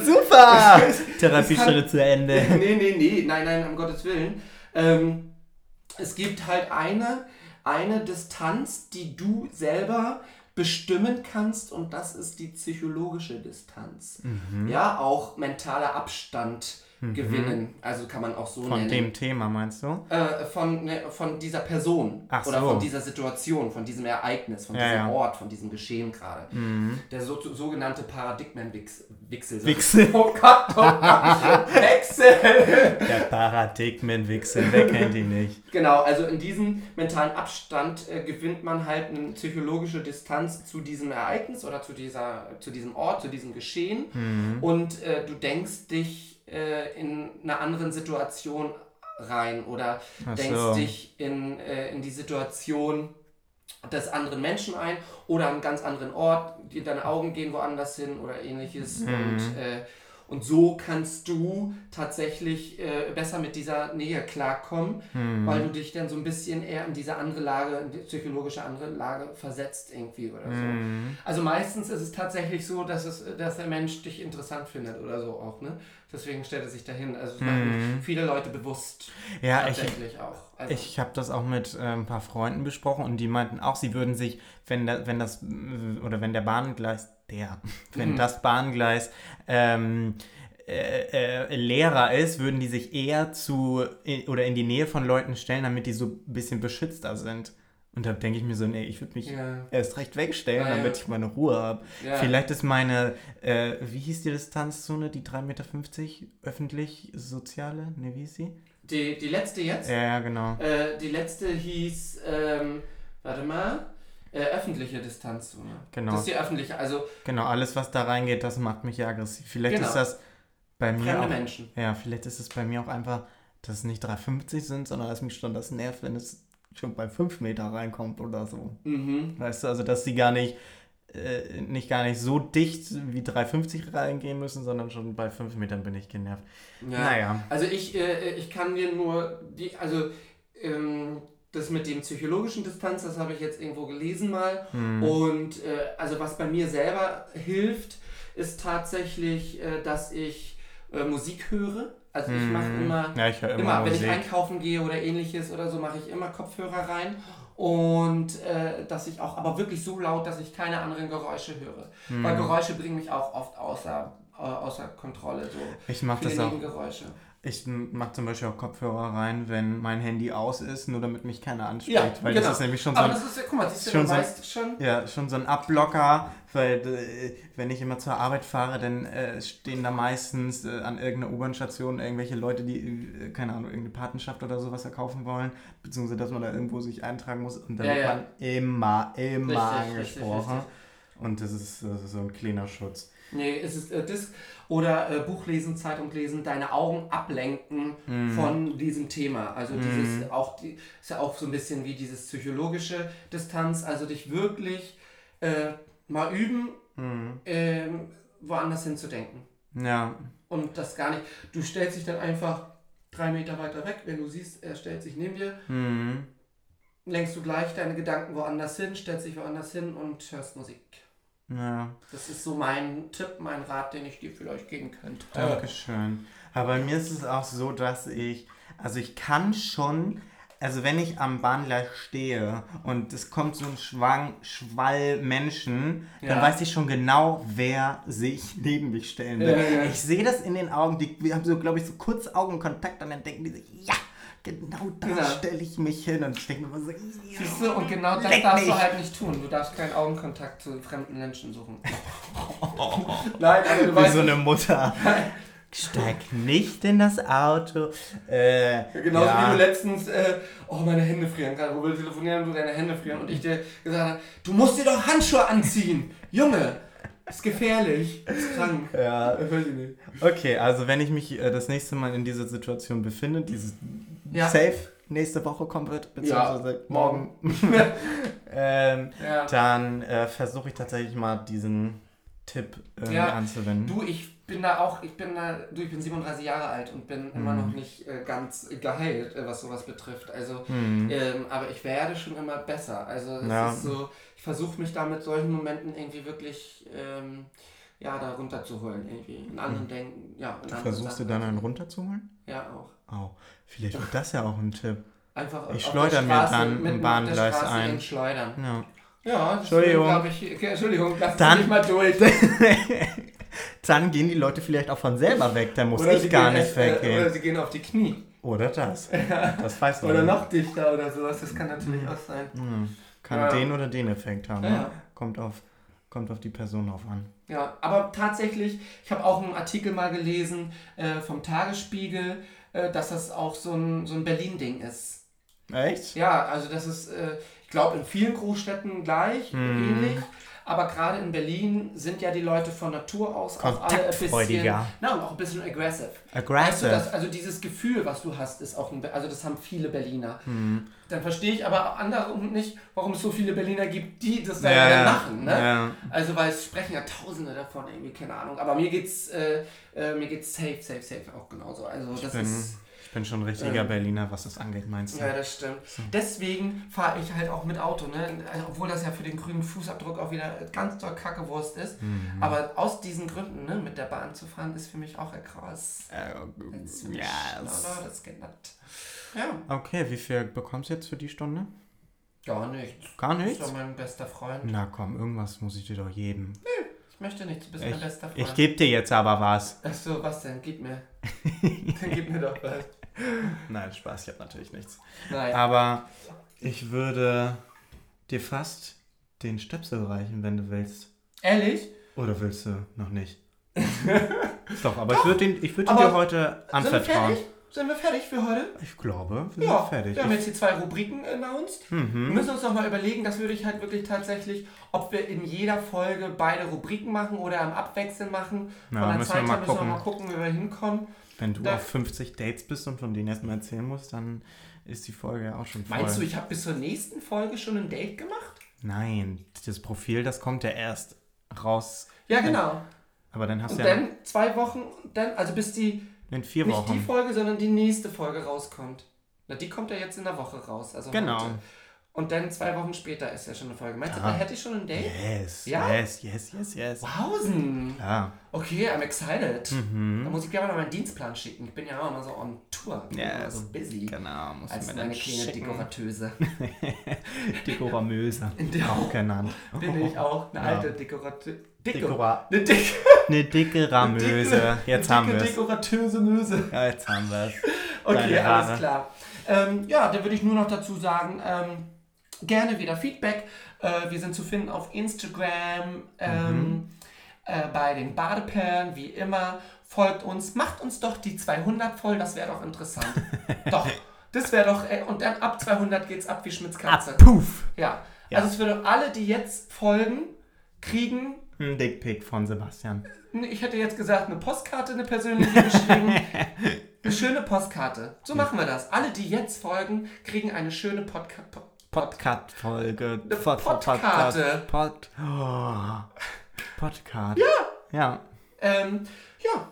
super! Therapiestunde zu Ende. nee, nee, nee, nein, nein, um Gottes Willen. Ähm, es gibt halt eine, eine Distanz, die du selber bestimmen kannst und das ist die psychologische Distanz. Mhm. Ja, auch mentaler Abstand gewinnen, also kann man auch so Von nennen. dem Thema meinst du? Äh, von, ne, von dieser Person Ach oder so. von dieser Situation, von diesem Ereignis, von Ja, diesem ja. Mhm. Ort, von diesem Geschehen gerade. Der so, sogenannte Paradigmenwechsel. Wechsel. Oh Gott, oh Gott. Wechsel! Der Paradigmenwechsel, wer kennt ihn nicht? Genau, also in diesem mentalen Abstand äh, gewinnt man halt eine psychologische Distanz zu diesem Ereignis oder zu, dieser, zu diesem Ort, zu diesem Geschehen. Mhm. Und äh, du denkst dich äh, in einer anderen Situation rein oder Ach denkst so. dich in, äh, in die Situation des anderen Menschen ein oder an einen ganz anderen Ort, die, deine Augen gehen woanders hin oder ähnliches. Mhm. Und, äh, und so kannst du tatsächlich äh, besser mit dieser Nähe klarkommen, Mhm. weil du dich dann so ein bisschen eher in diese andere Lage, in die psychologische andere Lage versetzt irgendwie oder so. Mhm. Also meistens ist es tatsächlich so, dass, es, dass der Mensch dich interessant findet oder so auch, ne? Deswegen stellt er sich dahin. Also machen viele Leute bewusst Mhm. Ja, ich, tatsächlich auch. Also, Ich habe das auch mit äh, ein paar Freunden besprochen und die meinten auch, sie würden sich, wenn, da, wenn das oder wenn der Bahngleis, der, wenn das Bahngleis ähm, äh, äh, leerer ist, würden die sich eher zu in, oder in die Nähe von Leuten stellen, damit die so ein bisschen beschützter sind. Und da denke ich mir so, nee, ich würde mich Ja. erst recht wegstellen, ja. damit ich meine Ruhe habe. Ja. Vielleicht ist meine, äh, wie hieß die Distanzzone, die 3,50 Meter öffentlich soziale? Ne, wie hieß sie? die, die letzte jetzt, Ja, ja, genau. äh, die letzte hieß, ähm, warte mal, äh, öffentliche Distanzzone. Genau. Das ist die öffentliche, also Genau, alles, was da reingeht, das macht mich ja aggressiv. Vielleicht Genau. ist das bei mir fremde auch, Menschen. Ja, vielleicht ist es bei mir auch einfach, dass es nicht 3,50 sind, sondern dass mich schon das nervt, wenn es schon bei 5 Meter reinkommt oder so. Mhm. Weißt du, also dass sie gar nicht, äh, nicht gar nicht so dicht wie 3,50 reingehen müssen, sondern schon bei 5 Metern bin ich genervt. Ja. Naja. Also ich, äh, ich kann dir nur, die, also ähm, das mit dem psychologischen Distanz, das habe ich jetzt irgendwo gelesen mal. Hm. Und äh, also was bei mir selber hilft, ist tatsächlich, äh, dass ich äh, Musik höre. Also ich mache immer, Ja, ich immer, immer, wenn ich einkaufen gehe oder ähnliches oder so, mache ich immer Kopfhörer rein. Und äh, dass ich auch, aber wirklich so laut, dass ich keine anderen Geräusche höre. Hm. Weil Geräusche bringen mich auch oft außer, äh, außer Kontrolle. So. Ich mache das auch. Nebengeräusche. Ich mache zum Beispiel auch Kopfhörer rein, wenn mein Handy aus ist, nur damit mich keiner anspricht. Ja, weil genau. das ist nämlich schon so Aber ein das ist ja, guck mal, siehst du, schon so- schon. Ja, schon so ein Abblocker, weil äh, wenn ich immer zur Arbeit fahre, dann äh, stehen da meistens äh, an irgendeiner U-Bahn-Station irgendwelche Leute, die, äh, keine Ahnung, irgendeine Patenschaft oder sowas verkaufen wollen, beziehungsweise dass man da irgendwo sich eintragen muss und dann Ja, wird ja. man immer, immer Richtig, richtig, angesprochen. richtig. Und das ist, das ist so ein kleiner Schutz. Nee, es ist äh, das oder äh, Buch lesen, Zeitung lesen, deine Augen ablenken Mhm. von diesem Thema. Also dieses auch die, ist ja auch so ein bisschen wie dieses psychologische Distanz, also dich wirklich äh, mal üben, Mhm. ähm, woanders hinzudenken. Ja. Und das gar nicht. Du stellst dich dann einfach drei Meter weiter weg, wenn du siehst, er stellt sich neben dir, Mhm. lenkst du gleich deine Gedanken woanders hin, stellst dich woanders hin und hörst Musik. Ja. Das ist so mein Tipp, mein Rat, den ich dir vielleicht geben könnte. Dankeschön. Aber bei mir ist es auch so, dass ich, also ich kann schon, also wenn ich am Bahngleis stehe und es kommt so ein Schwang, Schwall Menschen, dann Ja. weiß ich schon genau, wer sich neben mich stellen will. Ja, ja. Ich sehe das in den Augen, die, haben so, glaube ich, so kurz Augenkontakt und dann denken die sich, ja, genau da Genau. stelle ich mich hin und ich denke mir immer so. Siehst du, und genau das darfst du mich. halt nicht tun. Du darfst keinen Augenkontakt zu fremden Menschen suchen. Nein, aber du Wie weißt, so eine Mutter. Steig nicht in das Auto. Äh, genauso ja. wie du letztens, äh, oh, meine Hände frieren, gerade wo wir telefonieren, du deine Hände frieren und ich dir gesagt habe, du musst dir doch Handschuhe anziehen. Junge, ist gefährlich, ist krank. Ja, Äh, weiß ich nicht. Okay, also wenn ich mich äh, das nächste Mal in dieser Situation befinde, dieses Ja. safe nächste Woche kommen wird, beziehungsweise morgen, ähm, Ja. dann äh, versuche ich tatsächlich mal diesen Tipp Ja, anzuwenden. Du, ich bin da auch, ich bin da, du, ich bin 37 Jahre alt und bin immer Mhm. noch nicht äh, ganz geheilt, äh, was sowas betrifft. Also, Hm. ähm, aber ich werde schon immer besser. Also es Ja. ist so, ich versuche mich da mit solchen Momenten irgendwie wirklich, ähm, ja, da runterzuholen irgendwie. In anderen Denken, ja. In Mhm. Du versuchst du dann einen runterzuholen? Ja, auch. Oh, vielleicht wird das ja auch ein Tipp. Einfach Ich auf schleuder der mir dann der Bahngleis ein. Schleudern. Ja. Ja, das Entschuldigung. ich. okay, Entschuldigung, lass Dann- mich mal durch. Dann gehen die Leute vielleicht auch von selber weg, dann muss Oder ich gar nicht erst, äh, Oder weggehen. sie gehen auf die Knie. Oder das. Das weiß man Oder nicht. noch dichter oder sowas. Das kann natürlich auch sein. Hm. Kann Ja. den oder den Effekt haben. Ja, ne? ja. Kommt, auf, kommt auf die Person drauf an. Ja, aber tatsächlich, ich habe auch einen Artikel mal gelesen äh, vom Tagesspiegel, dass das auch so ein, so ein Berlin-Ding ist. Echt? Ja, also das ist, äh, ich glaube, in vielen Großstädten gleich, Mhm. ähnlich. Aber gerade in Berlin sind ja die Leute von Natur aus auch alle ein bisschen, na, und auch ein bisschen aggressive. Weißt du, Aggressive. das, also dieses Gefühl, was du hast, ist auch ein, also das haben viele Berliner. Hm. Dann verstehe ich aber andere nicht, warum es so viele Berliner gibt, die das dann Ja, machen. Ne? Ja. Also weil es sprechen ja Tausende davon irgendwie, keine Ahnung. Aber mir geht's, äh, äh, mir geht's safe, safe, safe auch genauso. Also das ist, Ich bin schon ein richtiger Ähm. Berliner, was das angeht, meinst du? ja, das stimmt. Deswegen fahre ich halt auch mit Auto, ne? Obwohl das ja für den grünen Fußabdruck auch wieder ganz doll Kackewurst ist. Mhm. Aber aus diesen Gründen, ne, mit der Bahn zu fahren, ist für mich auch krass. Äh, yes. schneller, das geändert. Ja, Okay, wie viel bekommst du jetzt für die Stunde? gar nichts. Gar Du bist nichts? doch mein bester Freund. Na komm, irgendwas muss ich dir doch geben. Ich möchte nichts, du bist mein Ich, bester Freund. ich gebe dir jetzt aber was. Achso, was denn? Gib mir. Dann gib mir doch was. Nein, Spaß, ich habe natürlich nichts. Nein. Aber ich würde dir fast den Stöpsel reichen, wenn du willst. Ehrlich? Oder willst du noch nicht? Doch, aber ich würde ihn, ich würd Aber dir heute Sind wir anvertrauen. Sind wir fertig für heute? Ich glaube, wir Ja, sind fertig. wir haben jetzt die zwei Rubriken announced. Wir mhm. müssen uns noch mal überlegen, das würde ich halt wirklich tatsächlich, ob wir in jeder Folge beide Rubriken machen oder im Abwechseln machen. Ja, Von der müssen wir Zeit mal her müssen wir mal gucken, wie wir hinkommen. Wenn du Da- auf 50 Dates bist und von denen erstmal erzählen musst, dann ist die Folge ja auch schon voll. Meinst du, ich habe bis zur nächsten Folge schon ein Date gemacht? Nein, das Profil, das kommt ja erst raus. Ja, genau. Aber dann hast Und du ja dann zwei Wochen, dann, also bis die, in vier nicht die Wochen. Folge, sondern die nächste Folge rauskommt. Na, die kommt ja jetzt in der Woche raus. Also Genau. Heute. Und dann zwei Wochen später ist ja schon eine Folge. Meinst du, Ja. da hätte ich schon ein Date? Yes, Ja? yes, yes, yes, yes. Wahausen! Ja. Okay, I'm excited. Da Mhm. muss ich gerne mal meinen Dienstplan schicken. Ich bin ja auch immer so on Tour. Bin Yes. immer so busy. Genau, muss Als meine kleine schicken. Dekoratöse. Dekoramöse. Der Auch genannt. bin ich auch. Eine Ja. alte Dekoratöse. Dekora Eine dicke, eine dicke Ramöse. Jetzt haben wir es. Dekoratöse Möse. Ja, jetzt haben wir es. Okay, alles klar. Ähm, ja, da würde ich nur noch dazu sagen, ähm, gerne wieder Feedback. Äh, wir sind zu finden auf Instagram, ähm, äh, bei den Badeperlen, wie immer. Folgt uns, macht uns doch die 200 voll, das wäre doch interessant. doch, das wäre doch, äh, und dann ab 200 geht's ab wie Schmitz Katze. Puff. Ja. Ja. also es würde alle, die jetzt folgen, kriegen, Ein Dickpick von Sebastian. ich hätte jetzt gesagt, eine Postkarte, eine persönliche geschrieben. eine schöne Postkarte. So machen wir das. Alle, die jetzt folgen, kriegen eine schöne Podcast. Podcast-Folge. Eine Pod- Pod- Podkarte. Pod, oh. Podcast. Ja. Ja, Ähm, ja,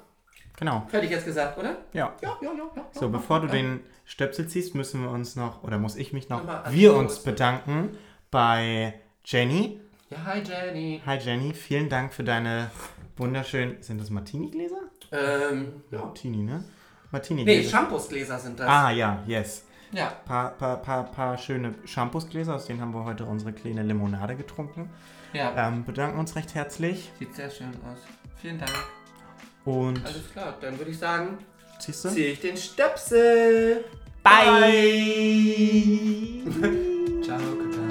genau. hätte ich jetzt gesagt, oder? Ja. Ja, ja, ja. ja So, bevor du den Stöpsel ziehst, müssen wir uns noch, oder muss ich mich noch, Nochmal wir uns bedanken bei Jenny. Ja, hi Jenny. Hi Jenny, vielen Dank für deine wunderschönen, sind das Martini-Gläser? Ähm, ja. Martini, ne? Nee, Martini-Gläser. Shampoosgläser sind das. ah, ja, yes. Ja. Paar, paar, paar, paar schöne Shampoosgläser, aus denen haben wir heute unsere kleine Limonade getrunken. Ja. Ähm, bedanken uns recht herzlich. Sieht sehr schön aus. Vielen Dank. Und. Alles klar, dann würde ich sagen, ziehst du? Ziehe ich den Stöpsel. Bye. Bye. Ciao, Kutan.